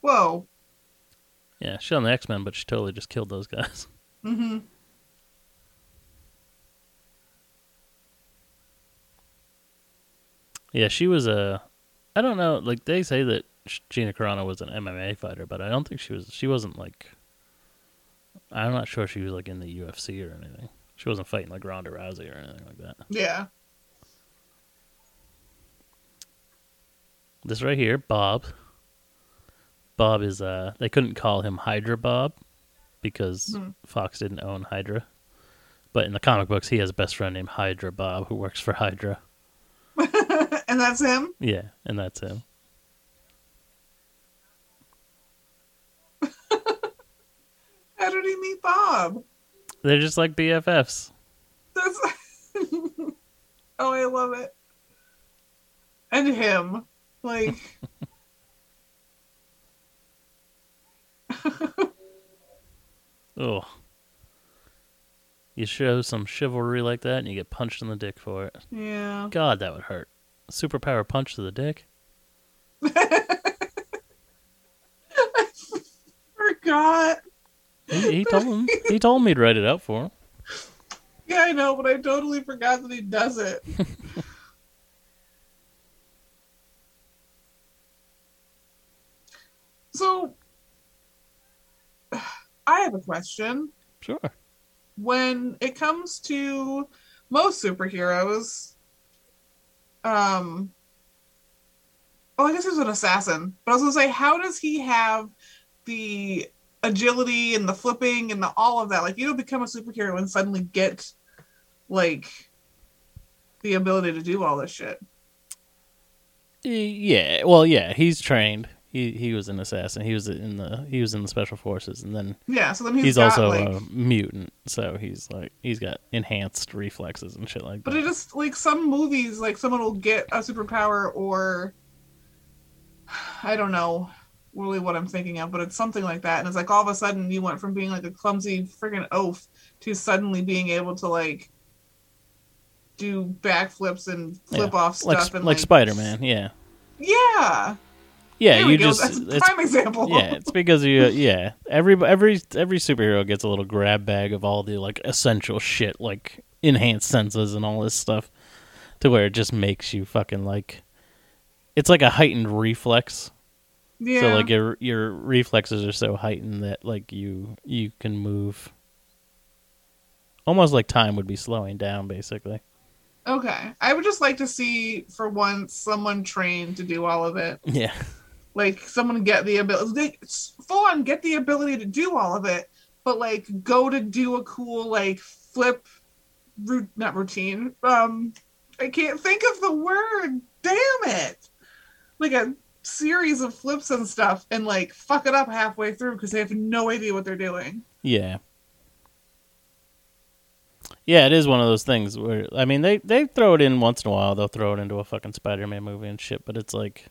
Whoa. Yeah, she's on the X Men, but she totally just killed those guys. [LAUGHS] Mm-hmm. Yeah, she was a. I don't know. Like they say that Gina Carano was an MMA fighter, but I don't think she was. She wasn't like. I'm not sure she was like in the UFC or anything. She wasn't fighting like Ronda Rousey or anything like that. Yeah. This right here, Bob. Bob is uh they couldn't call him Hydra Bob because Hmm. Fox didn't own Hydra. But in the comic books he has a best friend named Hydra Bob who works for Hydra. And that's him? Yeah, and that's him. [LAUGHS] How did he meet Bob? They're just like BFFs. That's. [LAUGHS] oh, I love it. And him. Like. [LAUGHS] Oh. You show some chivalry like that and you get punched in the dick for it. Yeah. God, that would hurt. Superpower punch to the dick? [LAUGHS] Forgot. He, he told him he told me to write it out for him. Yeah, I know, but I totally forgot that he does it. [LAUGHS] so, [SIGHS] I have a question. Sure. When it comes to most superheroes, um, oh, I guess he's an assassin, but I was gonna say, how does he have the agility and the flipping and the, all of that? Like, you don't become a superhero and suddenly get like the ability to do all this shit. Yeah, well, yeah, he's trained. He he was an assassin. He was in the he was in the special forces, and then Yeah, so then he's, he's, got also like, a mutant. So he's like he's got enhanced reflexes and shit like but that. But it just like some movies, like someone will get a superpower or I don't know, really what I'm thinking of, but it's something like that. And it's like all of a sudden you went from being like a clumsy freaking oaf to suddenly being able to like do backflips and flip Yeah. off like stuff and like Spider Man. Yeah, Yeah. Yeah. you just That's a it's, prime example. yeah. It's because you yeah. Every every every superhero gets a little grab bag of all the like essential shit, like enhanced senses and all this stuff, to where it just makes you fucking like. It's like a heightened reflex. yeah. So like your your reflexes are so heightened that like you you can move. Almost like time would be slowing down, basically. Okay. I would just like to see for once someone trained to do all of it. [LAUGHS] Yeah. Like someone get the ability full on get the ability to do all of it, but like go to do a cool like flip root not routine. Um I can't think of the word. Damn it. Like a series of flips and stuff and like fuck it up halfway through because they have no idea what they're doing. Yeah. Yeah, it is one of those things where I mean they they throw it in once in a while. They'll throw it into a fucking Spider-Man movie and shit, but it's like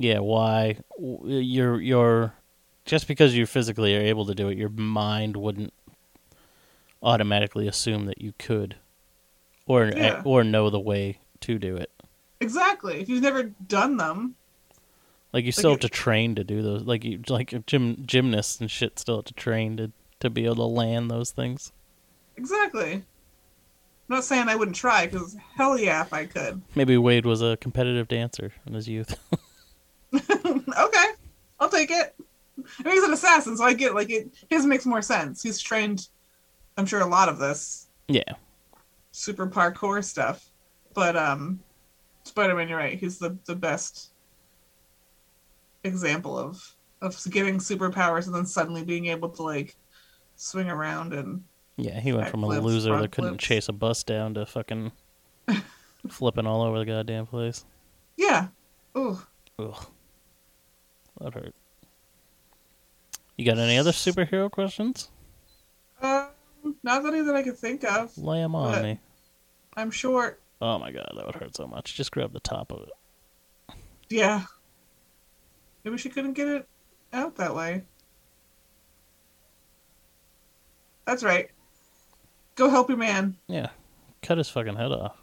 Yeah, why you're you're just because you physically are able to do it, your mind wouldn't automatically assume that you could or uh, Yeah. or know the way to do it. Exactly. If you've never done them. Like you still it- have to train to do those. Like you, like gym gymnasts and shit still have to train to to be able to land those things. Exactly. I'm not saying I wouldn't try because hell yeah if I could. Maybe Wade was a competitive dancer in his youth. [LAUGHS] [LAUGHS] okay, I'll take it. I mean, he's an assassin, so I get like it. His makes more sense. He's trained, I'm sure, a lot of this yeah, super parkour stuff. But um, Spider-Man, you're right. He's the the best example of of getting superpowers and then suddenly being able to like swing around and yeah. He went from a Backflips, loser that couldn't flips. chase a bus down to fucking [LAUGHS] flipping all over the goddamn place. yeah. Ooh, Ugh, that hurt. You got any other superhero questions? um, not any that I could think of. Lay 'em on me. I'm short. Oh my god, that would hurt so much. Just grab the top of it. Yeah. Maybe she couldn't get it out that way. That's right. Go help your man. Yeah, cut his fucking head off.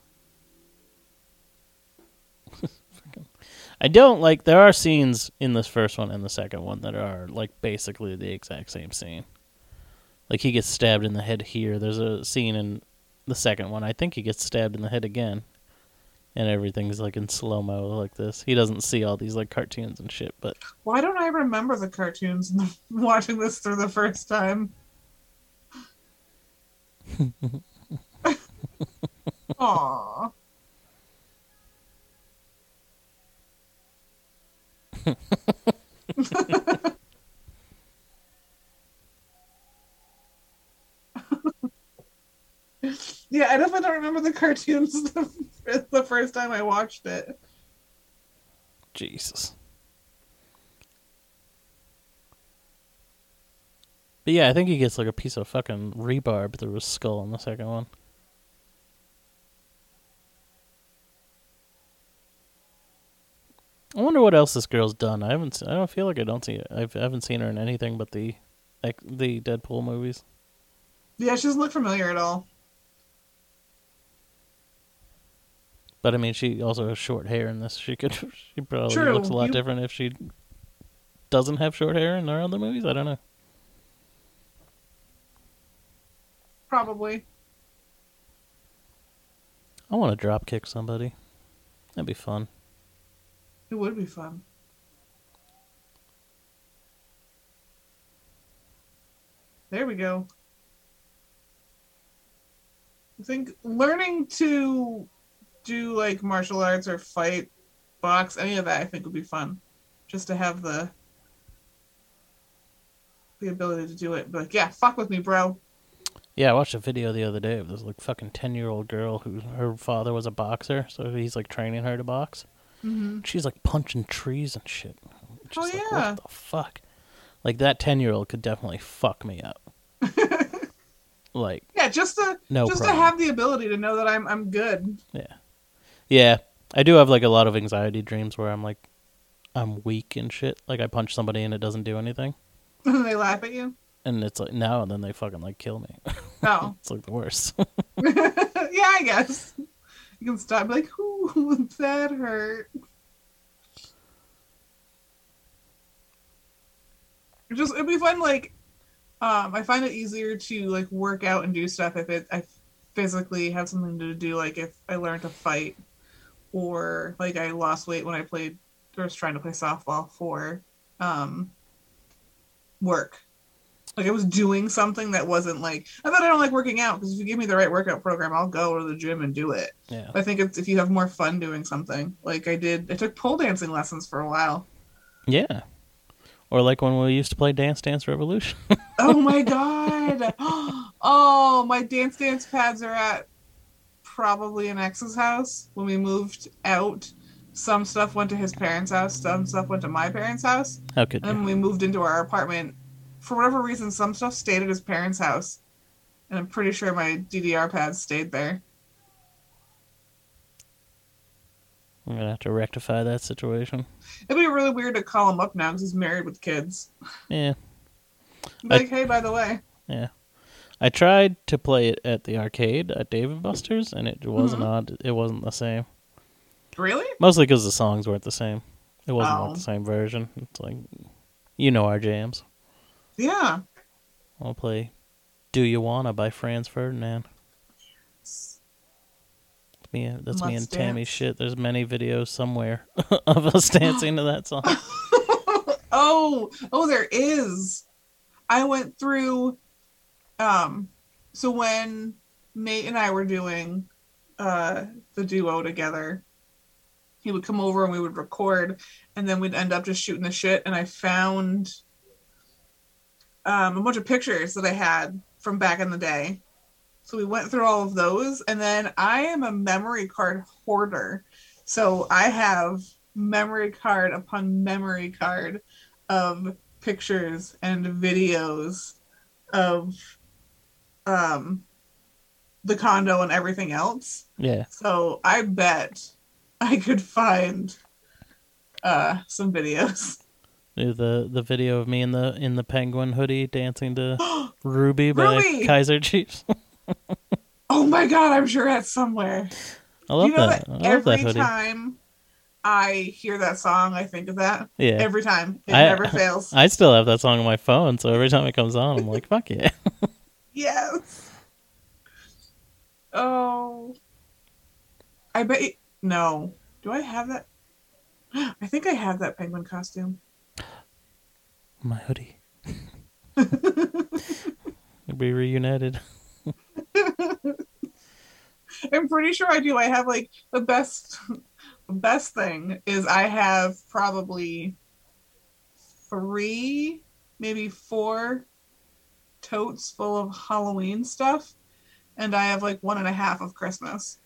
I don't like. There are scenes in this first one and the second one that are like basically the exact same scene. Like he gets stabbed in the head here. There's a scene in the second one. I think he gets stabbed in the head again, and everything's like in slow mo like this. He doesn't see all these like cartoons and shit, but Why don't I remember the cartoons [LAUGHS] watching this through the first time? [LAUGHS] Aww. [LAUGHS] yeah, I definitely don't remember the cartoons [LAUGHS] the, the first time I watched it. Jesus. But yeah, I think he gets like a piece of fucking rebarb through his skull in the second one. I wonder what else this girl's done. I haven't. I don't feel like I don't see. I've, I haven't seen her in anything but the, like the Deadpool movies. Yeah, she doesn't look familiar at all. But I mean, she also has short hair in this. She could. [LAUGHS] She probably True, looks a lot you- different if she doesn't have short hair in her other movies. I don't know. Probably. I want to drop kick somebody. That'd be fun. It would be fun. There we go. I think learning to do like martial arts or fight, box, any of that I think would be fun. Just to have the the ability to do it. But yeah, fuck with me, bro. Yeah, I watched a video the other day of this like fucking ten year old girl who her father was a boxer, so he's like training her to box. Mm-hmm. She's like punching trees and shit. Just like, yeah. what the fuck? Like that ten year old could definitely fuck me up. [LAUGHS] like Yeah, just to no just problem. to have the ability to know that I'm I'm good. Yeah. Yeah. I do have like a lot of anxiety dreams where I'm like I'm weak and shit. Like I punch somebody and it doesn't do anything, [LAUGHS] And they laugh at you. and it's like now and then they fucking like kill me. [LAUGHS] Oh, it's like the worst. yeah, I guess you can stop. Like, ooh, [LAUGHS] that hurt. It just it'd be fun. Like, um, I find it easier to like work out and do stuff if it I physically have something to do. Like if I learn to fight, or like I lost weight when I played or was trying to play softball for um work. Like I was doing something that wasn't like I thought I don't like working out because if you give me the right workout program, I'll go to the gym and do it. yeah. I think it's if you have more fun doing something. Like I did, I took pole dancing lessons for a while. Yeah. Or like when we used to play Dance Dance Revolution. [LAUGHS] Oh my god! [GASPS] Oh, my dance dance pads are at probably an ex's house. When we moved out, some stuff went to his parents' house, some stuff went to my parents' house. How could And we moved into our apartment, for whatever reason, some stuff stayed at his parents' house. And I'm pretty sure my DDR pads stayed there. I'm gonna have to rectify that situation. It'd be really weird to call him up now because he's married with kids. Yeah. Like, hey, by the way. Yeah. I tried to play it at the arcade at Dave and Buster's, and it wasn't Mhm. odd. It wasn't the same. Really? Mostly because the songs weren't the same. It wasn't Oh. the same version. It's like, you know our jams. Yeah. I'll play "Do You Wanna" by Franz Ferdinand. That's me, that's me and Tammy shit. There's many videos somewhere [LAUGHS] of us dancing to that song. [LAUGHS] oh, oh, there is. I went through. Um, so when Nate and I were doing uh the duo together, he would come over and we would record, and then we'd end up just shooting the shit. And I found um a bunch of pictures that I had from back in the day. So we went through all of those, and then I am a memory card hoarder. So I have memory card upon memory card of pictures and videos of um the condo and everything else. Yeah. So I bet I could find uh some videos. [LAUGHS] The the video of me in the in the penguin hoodie dancing to [GASPS] Ruby by Ruby! Kaiser Chiefs. [LAUGHS] Oh my god, I'm sure that's somewhere. I love you know that. that, I love every that time I hear that song, I think of that. Yeah. Every time. It I- never [LAUGHS] fails. I still have that song on my phone, so every time it comes on, I'm like, "Fuck yeah!" [LAUGHS] Yes. Oh. I bet. You, no. Do I have that? [GASPS] I think I have that penguin costume. My hoodie. [LAUGHS] We'll be reunited. [LAUGHS] I'm pretty sure I do. I have like the best. Best thing is I have probably three, maybe four totes full of Halloween stuff, and I have like one and a half of Christmas.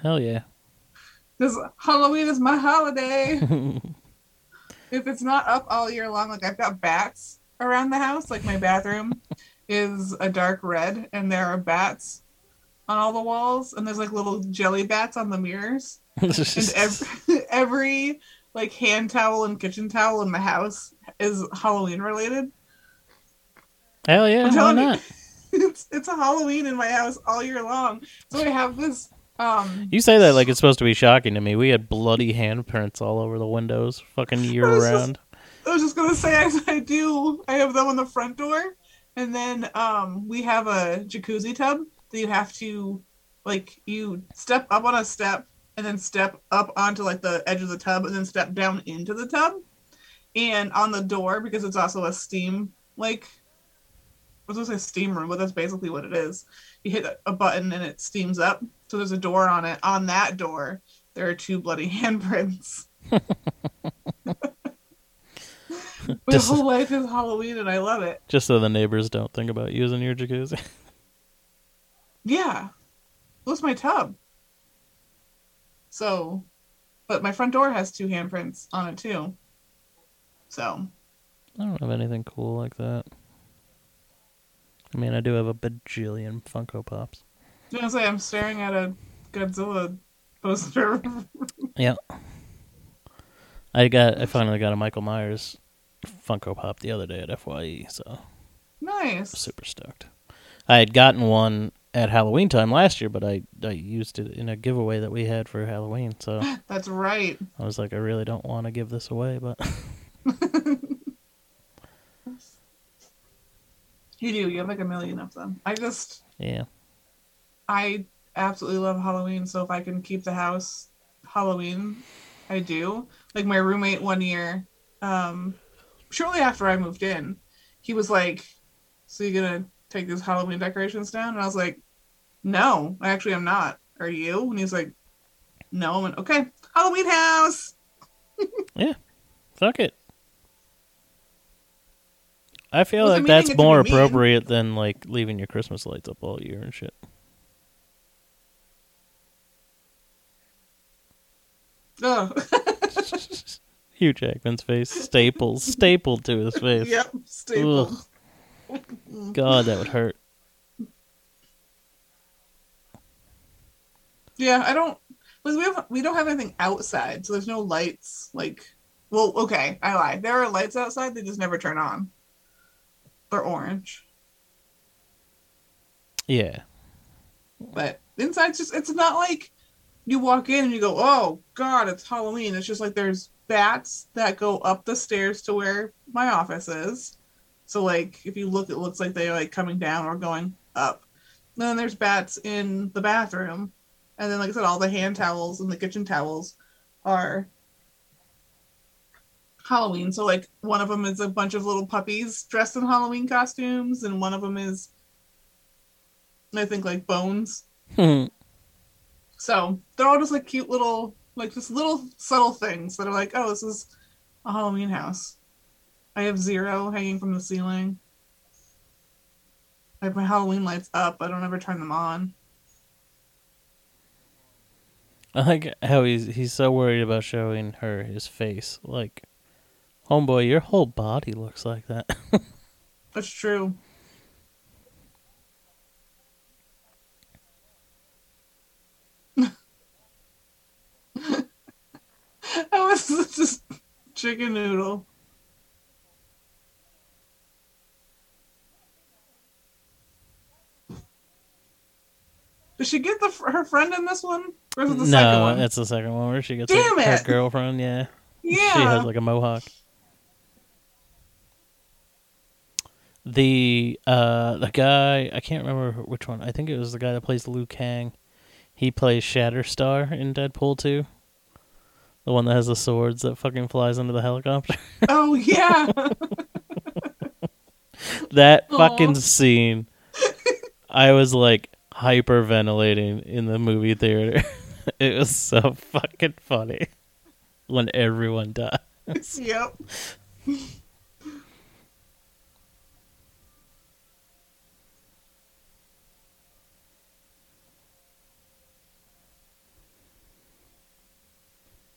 Hell yeah! Because Halloween is my holiday. [LAUGHS] if it's not up all year long, like I've got bats around the house, like my bathroom [LAUGHS] is a dark red and there are bats on all the walls and there's like little jelly bats on the mirrors. [LAUGHS] And every, [LAUGHS] every like hand towel and kitchen towel in the house is Halloween related. Hell yeah! Why telling you. not? It's it's a Halloween in my house all year long. So I have this um You say that like it's supposed to be shocking to me. We had bloody handprints all over the windows, fucking year I was just- round. I was just gonna say [LAUGHS] I, I do. I have them on the front door, and then um we have a jacuzzi tub that you have to like you step up on a step and then step up onto like the edge of the tub and then step down into the tub. And on the door, because it's also a steam like I was gonna say steam room, but that's basically what it is. You hit a- button and it steams up. So there's a door on it. On that door, there are two bloody [LAUGHS] handprints. [LAUGHS] My Just- whole life is Halloween and I love it. Just so the neighbors don't think about using your jacuzzi. [LAUGHS] Yeah. It was my tub. So, but my front door has two handprints on it too. So, I don't have anything cool like that. I mean, I do have a bajillion Funko Pops. I was gonna say I'm staring at a Godzilla poster. [LAUGHS] Yeah. I got I finally got a Michael Myers Funko Pop the other day at Fye, so Nice. super stoked. I had gotten one at Halloween time last year, but I I used it in a giveaway that we had for Halloween. So [GASPS] That's right. I was like, I really don't want to give this away, but [LAUGHS] You do. You have like a million of them. I just, yeah, I absolutely love Halloween. So if I can keep the house Halloween, I do. Like my roommate one year, um, shortly after I moved in, he was like, "So you're gonna take these Halloween decorations down?" And I was like, "No, I actually am not. Are you?" And he's like, "No." I went, "Okay, Halloween house." [LAUGHS] Yeah, fuck it. I feel like that's to more appropriate than like leaving your Christmas lights up all year and shit. Oh. Ugh. [LAUGHS] Hugh Jackman's face, staples, stapled to his face. yep, staple. God, that would hurt. Yeah, I don't. Because we have we don't have anything outside, so there's no lights. Like, well, okay, I lie. There are lights outside; they just never turn on. They're orange, Yeah, but inside, just. It's not like you walk in and you go, "Oh God, it's Halloween." It's just like there's bats that go up the stairs to where my office is. So like, if you look, it looks like they're like coming down or going up. And then there's bats in the bathroom. And then, like I said, all the hand towels and the kitchen towels are Halloween. So, like, one of them is a bunch of little puppies dressed in Halloween costumes, and one of them is, I think, like bones. Hmm. So they're all just like cute little, like just little subtle things that are like, oh, this is a Halloween house. I have zero hanging from the ceiling. I have my Halloween lights up. I don't ever turn them on. I like how he's he's so worried about showing her his face. Like, homeboy, your whole body looks like that. [LAUGHS] That's true. [LAUGHS] That was [LAUGHS] just chicken noodle. Did she get the her friend in this one? Or is it the second no, one? it's the second one where she gets Damn her, her girlfriend. Yeah, yeah. she has like a mohawk. The uh the guy I can't remember which one. I think it was the guy that plays Liu Kang. He plays Shatterstar in Deadpool 2. The one that has the swords that fucking flies under the helicopter. [LAUGHS] oh yeah. that Aw. fucking scene. I was like hyperventilating in the movie theater. [LAUGHS] it was so fucking funny when everyone dies. [LAUGHS] yep.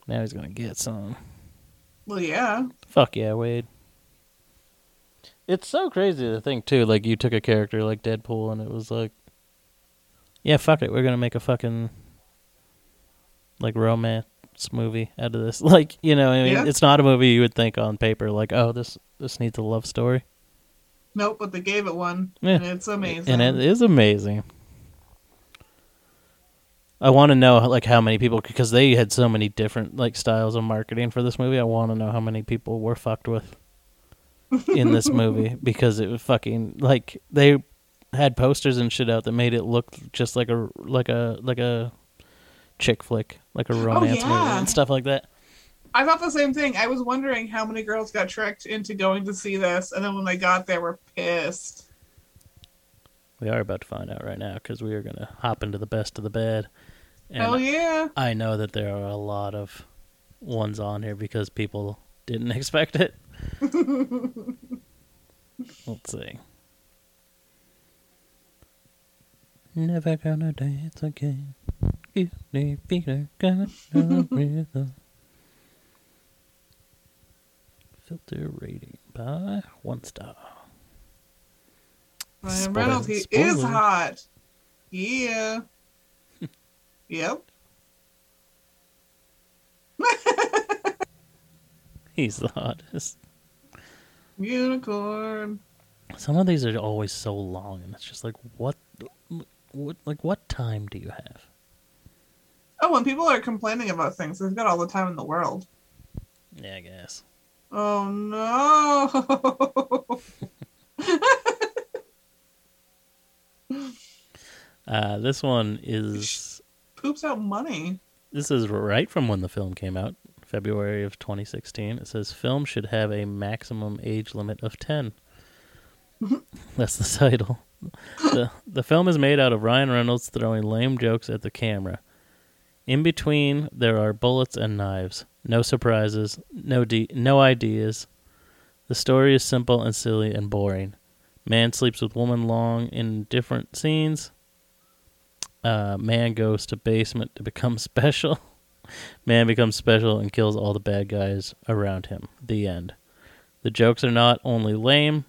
Now he's gonna get some. Well, yeah. Fuck yeah, Wade. It's so crazy to think too. Like you took a character like Deadpool, and it was like, yeah, fuck it, we're gonna make a fucking like romance movie out of this. [LAUGHS] Like you know, I mean, Yeah. it's not a movie you would think on paper. Like, oh, this this needs a love story, Nope, but they gave it one. Yeah. And it's amazing. and it is amazing. I want to know like how many people because they had so many different like styles of marketing for this movie. I want to know how many people were fucked with [LAUGHS] in this movie because it was fucking like they had posters and shit out that made it look just like a like a like a chick flick, like a oh, romance movie yeah. and stuff like that. I thought the same thing. I was wondering how many girls got tricked into going to see this, and then when they got there, were pissed. We are about to find out right now because we are gonna hop into the best of the bad. And Hell yeah! I know that there are a lot of ones on here because people didn't [LAUGHS] expect it. [LAUGHS] Let's see. Never gonna dance again. Me Peter got no rhythm. Filter rating by one star. Ryan Reynolds, he is hot. Yeah. Yep. [LAUGHS] He's the hottest. Unicorn. Some of these are always so long, and it's just like, what, what, like, what time do you have? Oh, when people are complaining about things, they've got all the time in the world. Yeah, I guess. Oh no. [LAUGHS] [LAUGHS] Uh, this one is Poops out money. this is right from when the film came out, February of 2016. It says film should have a maximum age limit of 10. [LAUGHS] That's the title. the The film is made out of Ryan Reynolds throwing lame jokes at the camera. In between, there are bullets and knives. No surprises, no de- no ideas. The story is simple and silly and boring. Man sleeps with woman long in different scenes. Uh, man goes to basement to become [LAUGHS] special. Man becomes special and kills all the bad guys around him. The end. The jokes are not only lame,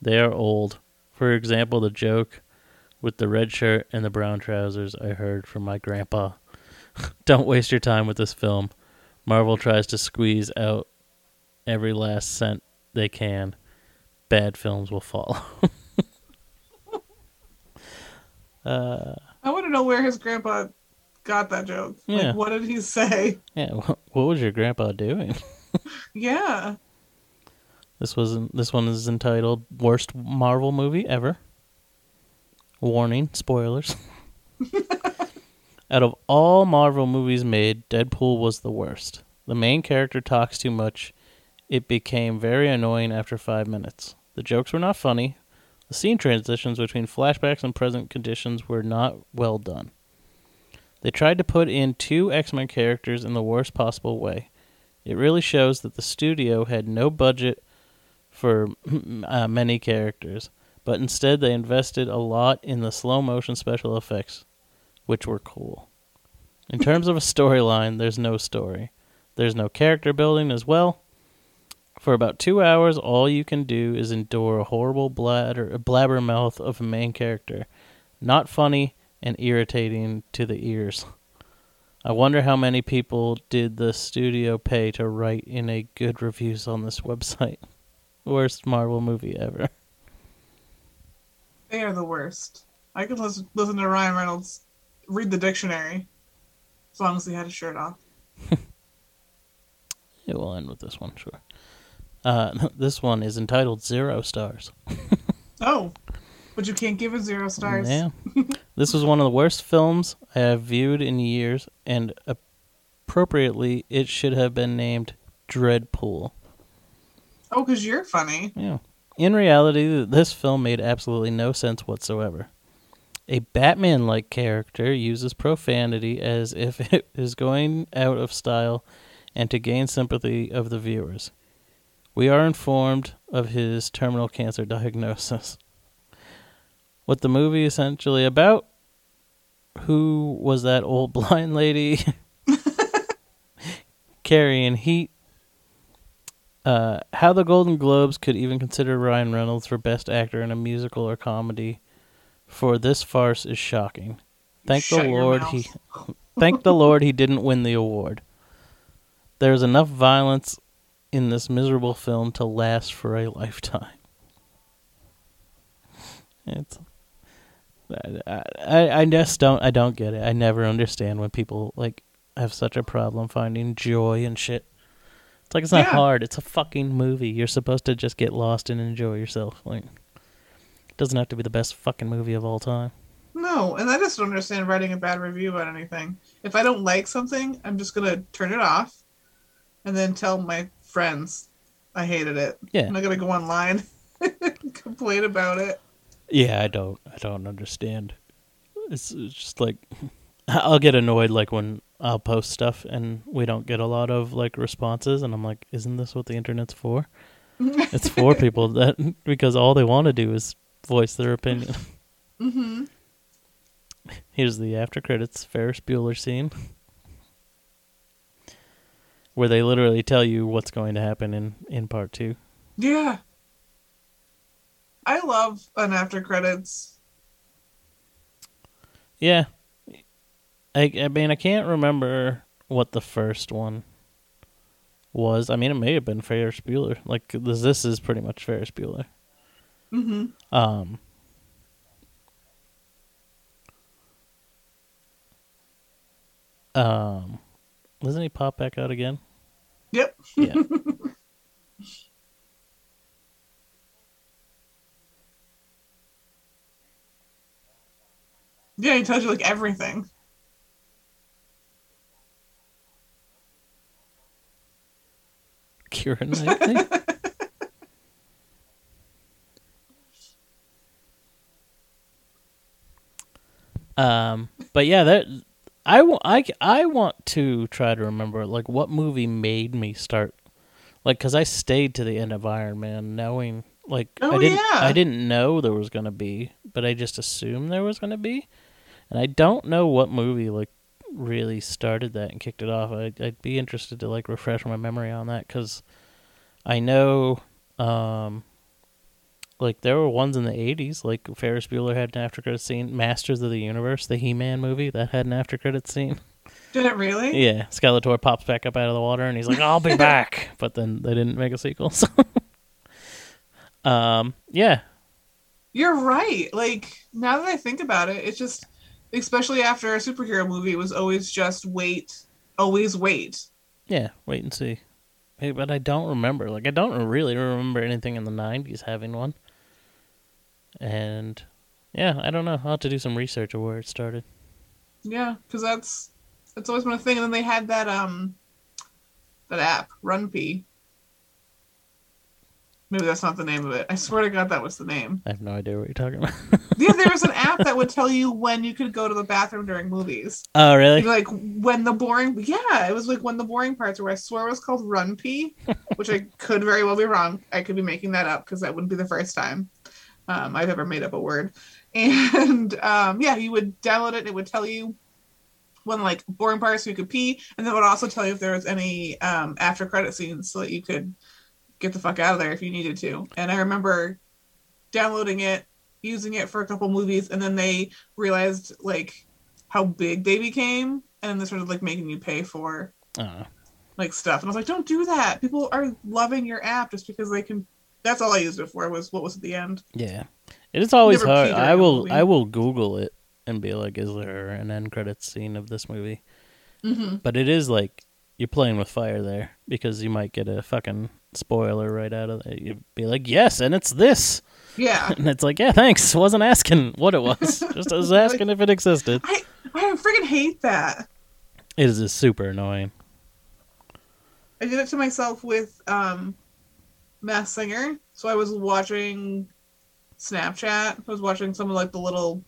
they are old. For example, the joke with the red shirt and the brown trousers I heard from my grandpa. [LAUGHS] Don't waste your time with this film. Marvel tries to squeeze out every last cent they can. Bad films will follow. [LAUGHS] uh, I want to know where his grandpa got that joke. Yeah. Like, what did he say? yeah, wh- what was your grandpa doing? [LAUGHS] Yeah. This was this one is entitled "Worst Marvel Movie Ever." Warning: spoilers. [LAUGHS] Out of all Marvel movies made, Deadpool was the worst. The main character talks too much. It became very annoying after five minutes. The jokes were not funny. The scene transitions between flashbacks and present conditions were not well done. They tried to put in two X Men characters in the worst possible way. It really shows that the studio had no budget for [CLEARS THROAT] uh, many characters, but instead they invested a lot in the slow motion special effects, which were cool. In terms of a storyline, there's no story. There's no character building as well. For about two hours, all you can do is endure a horrible bladder, blabbermouth of a main character. Not funny and irritating to the ears. I wonder how many people did the studio pay to write in a good reviews on this website. [LAUGHS] Worst Marvel movie ever. They are the worst. I could listen, listen to Ryan Reynolds read the dictionary as long as he had his shirt off. [LAUGHS] It will end with this one, sure. Uh, [LAUGHS] this one is entitled Zero Stars. [LAUGHS] Oh, but you can't give it zero stars. Yeah. [LAUGHS] this was one of the worst films I have viewed in years, and appropriately, it should have been named Dreadpool. Oh, because you're funny. Yeah. In reality, this film made absolutely no sense whatsoever. A Batman like character uses profanity as if it is going out of style and to gain sympathy of the viewers. We are informed of his terminal cancer diagnosis. What the movie essentially about? Who was that old [LAUGHS] blind lady [LAUGHS] carrying heat? Uh, how the Golden Globes could even consider Ryan Reynolds for Best Actor in a musical or comedy for this farce is shocking. Thank Shut the Lord he thank the Lord he didn't win the award. There's enough violence in this miserable film to last for a lifetime. It's I, I I just don't I don't get it. I never understand when people like have such a problem finding joy and shit. It's like it's not Yeah. hard. It's a fucking movie. You're supposed to just get lost and enjoy yourself. Like it doesn't have to be the best fucking movie of all time. No, and I just don't understand writing a bad review about anything. If I don't like something, I'm just gonna turn it off, and then tell my friends I hated it. Yeah. I'm not gonna go online [LAUGHS] and complain about it. Yeah, I don't. I don't understand. It's, it's just like [LAUGHS] I'll get annoyed like when I'll post stuff and we don't get a lot of like responses, and I'm like, isn't this what the internet's for? [LAUGHS] it's for people that because all they want to do is voice their opinion. Mm-hmm. Here's the after credits Ferris Bueller scene. Where they literally tell you what's going to happen in, in part two. Yeah. I love an after credits. Yeah. I I mean I can't remember what the first one was. I mean, it may have been Ferris Bueller. Like this, this is pretty much Ferris Bueller. Mm-hmm. Um. Um, doesn't he pop back out again? Yep. Yeah. [LAUGHS] Yeah, he tells you like everything. Kieran think. [LAUGHS] um, but yeah, that I, I, I want to try to remember like what movie made me start like because I stayed to the end of Iron Man knowing like Oh, I didn't yeah. I didn't know there was gonna be, but I just assumed there was gonna be, and I don't know what movie like really started that and kicked it off. I'd, I'd be interested to like refresh my memory on that because I know, um, like there were ones in the '80s, like Ferris Bueller had an after credit scene. Masters of the Universe, the He-Man movie, that had an after credit scene. Did it really? Yeah, Skeletor pops back up out of the water and he's like, "I'll be [LAUGHS] back," but then they didn't make a sequel. So, [LAUGHS] um, yeah, You're right. Like now that I think about it, it's just especially after a superhero movie it was always just wait, always wait. yeah. Wait and see. Hey, but I don't remember. Like, I don't really remember anything in the '90s having one. And yeah, I don't know. I'll have to do some research of where it started. Yeah, because that's that's always been a thing. And then they had that um that app, RunPee. Maybe that's not the name of it. I swear to God, that was the name. I have no idea what you're talking about. [LAUGHS] Yeah, there was an app that would [LAUGHS] tell you when you could go to the bathroom during movies. oh, really? Like when the boring, yeah, it was like when the boring parts were. I swear it was called RunPee, [LAUGHS] which I could very well be wrong. I could be making that up because that wouldn't be the first time um, I've ever made up a word. [LAUGHS] And um, yeah, you would download it. and It would tell you when like boring parts you could pee, and then it would also tell you if there was any um, after credit scenes so that you could get the fuck out of there if you needed to. And I remember downloading it, using it for a couple movies, and then they realized like how big they became, and they started like making you pay for Oh, like stuff. And I was like, don't do that. People are loving your app just because they can. That's all I used it for. Was what was at the end. yeah. It is always Never hard. I will. I will Google it and be like, "Is there an end credits scene of this movie?" Mm-hmm. But it is like you're playing with fire there because you might get a fucking spoiler right out of it. You'd be like, "Yes, and it's this," Yeah, [LAUGHS] and it's like, "Yeah, thanks. Wasn't asking what it was. [LAUGHS] Just was asking if it existed." I I freaking hate that. It is super annoying. I did it to myself with um Masked Singer. So I was watching Snapchat. I was watching some of like the little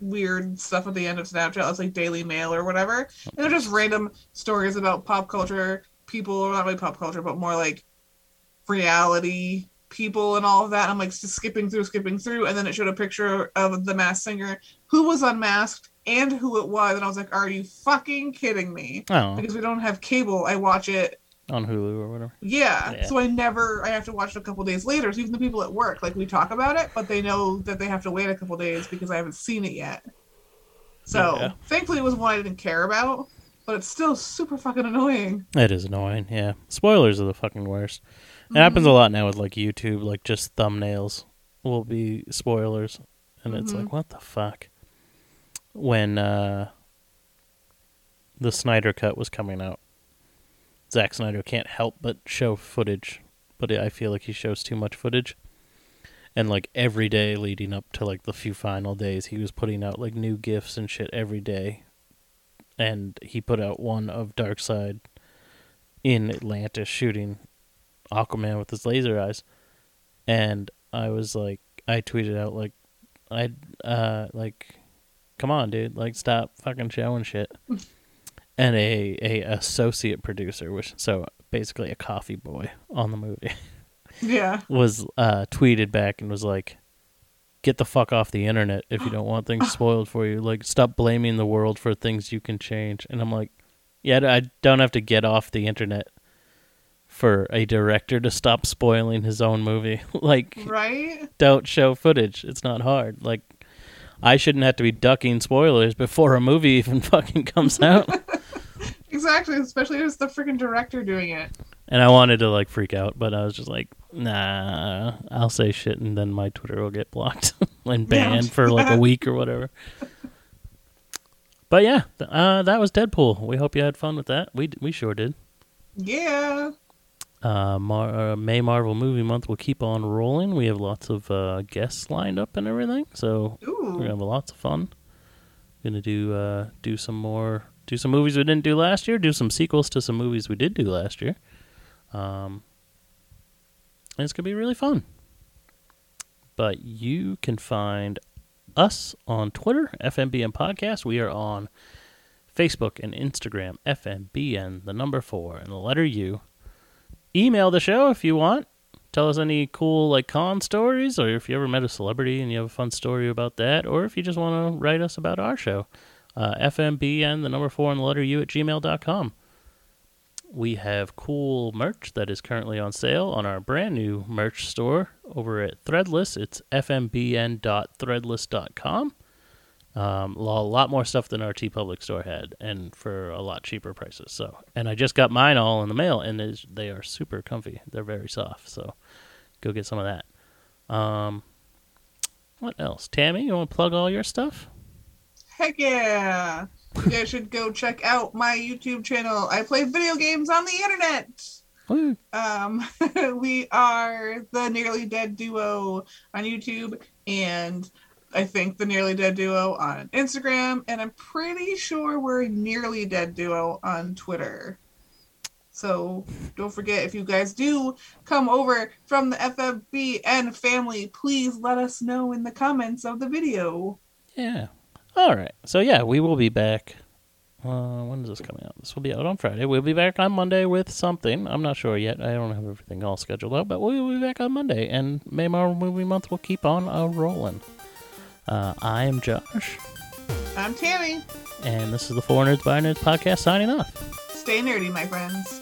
weird stuff at the end of Snapchat. It's like Daily Mail or whatever. And they're just random stories about pop culture, people, or not really pop culture, but more like reality people and all of that. I'm like just skipping through, skipping through, and then it showed a picture of the masked singer who was unmasked and who it was, and I was like, "Are you fucking kidding me?" Oh, Because we don't have cable, I watch it on Hulu or whatever. yeah. Yeah. So I never I have to watch it a couple days later. So even the people at work, like we talk about it, but they know that they have to wait a couple days because I haven't seen it yet. So Yeah. thankfully it was one I didn't care about, but it's still super fucking annoying. It is annoying. Yeah, spoilers are the fucking worst. It happens a lot now with like YouTube, like just thumbnails will be spoilers, and it's Mhm. like, what the fuck? When uh, the Snyder Cut was coming out, Zack Snyder can't help but show footage, but I feel like he shows too much footage. And like every day leading up to like the few final days, he was putting out like new gifs and shit every day. And he put out one of Darkseid in Atlantis shooting Aquaman with his laser eyes. And I was like I tweeted out like I uh like come on dude, like stop fucking showing shit. [LAUGHS] and a a associate producer, which so basically a coffee boy on the movie [LAUGHS] Yeah. was uh tweeted back and was like get the fuck off the internet if you don't want things [GASPS] spoiled for you. Like stop blaming the world for things you can change. And i'm like yeah i don't have to get off the internet for a director to stop spoiling his own movie. [LAUGHS] Like Right? don't show footage. It's not hard. Like i shouldn't have to be ducking spoilers before a movie [LAUGHS] even fucking comes out Exactly. Especially if it's the freaking director doing it. And I wanted to like freak out, but I was just like, nah, I'll say shit and then my Twitter will get blocked [LAUGHS] and Yeah. banned for like a [LAUGHS] week or whatever. But yeah, uh, that was Deadpool. We hope you had fun with that. We we sure did. Yeah. Uh, Mar- uh, May Marvel Movie Month will keep on rolling. We have lots of uh, guests lined up and everything, so we're gonna have lots of fun. Gonna do uh, do some more, do some movies we didn't do last year, do some sequels to some movies we did do last year. Um, and it's gonna be really fun. But you can find us on Twitter, FNBN Podcast. We are on Facebook and Instagram, FNBN, the number four, and the letter U. Email the show if you want. Tell us any cool like con stories, or if you ever met a celebrity and you have a fun story about that, or if you just want to write us about our show. Uh, FNBN, the number four, and the letter U at gmail.com. We have cool merch that is currently on sale on our brand new merch store over at Threadless. It's fnbn.threadless.com. Um, a lot more stuff than our TeePublic store had, and for a lot cheaper prices. So, and I just got mine all in the mail, and they are super comfy. They're very soft. So, go get some of that. Um, what else? Tammy, you want to plug all your stuff? Heck yeah. You guys should go check out my YouTube channel. I play video games on the internet. Woo. Um, [LAUGHS] we are the Nearly Dead Duo on YouTube, and I think the Nearly Dead Duo on Instagram, and I'm pretty sure we're Nearly Dead Duo on Twitter. So don't forget if you guys do come over from the FFBN family, please let us know in the comments of the video. Yeah. All right. So yeah, we will be back. Uh, when is this coming out? This will be out on Friday. We'll be back on Monday with something. I'm not sure yet. I don't have everything all scheduled out, but we will be back on Monday, and May Marvel Movie Month will keep on uh, rolling. Uh, I am Josh, I'm Tammy. and this is the For Nerds by Nerds podcast signing off. Stay nerdy, my friends.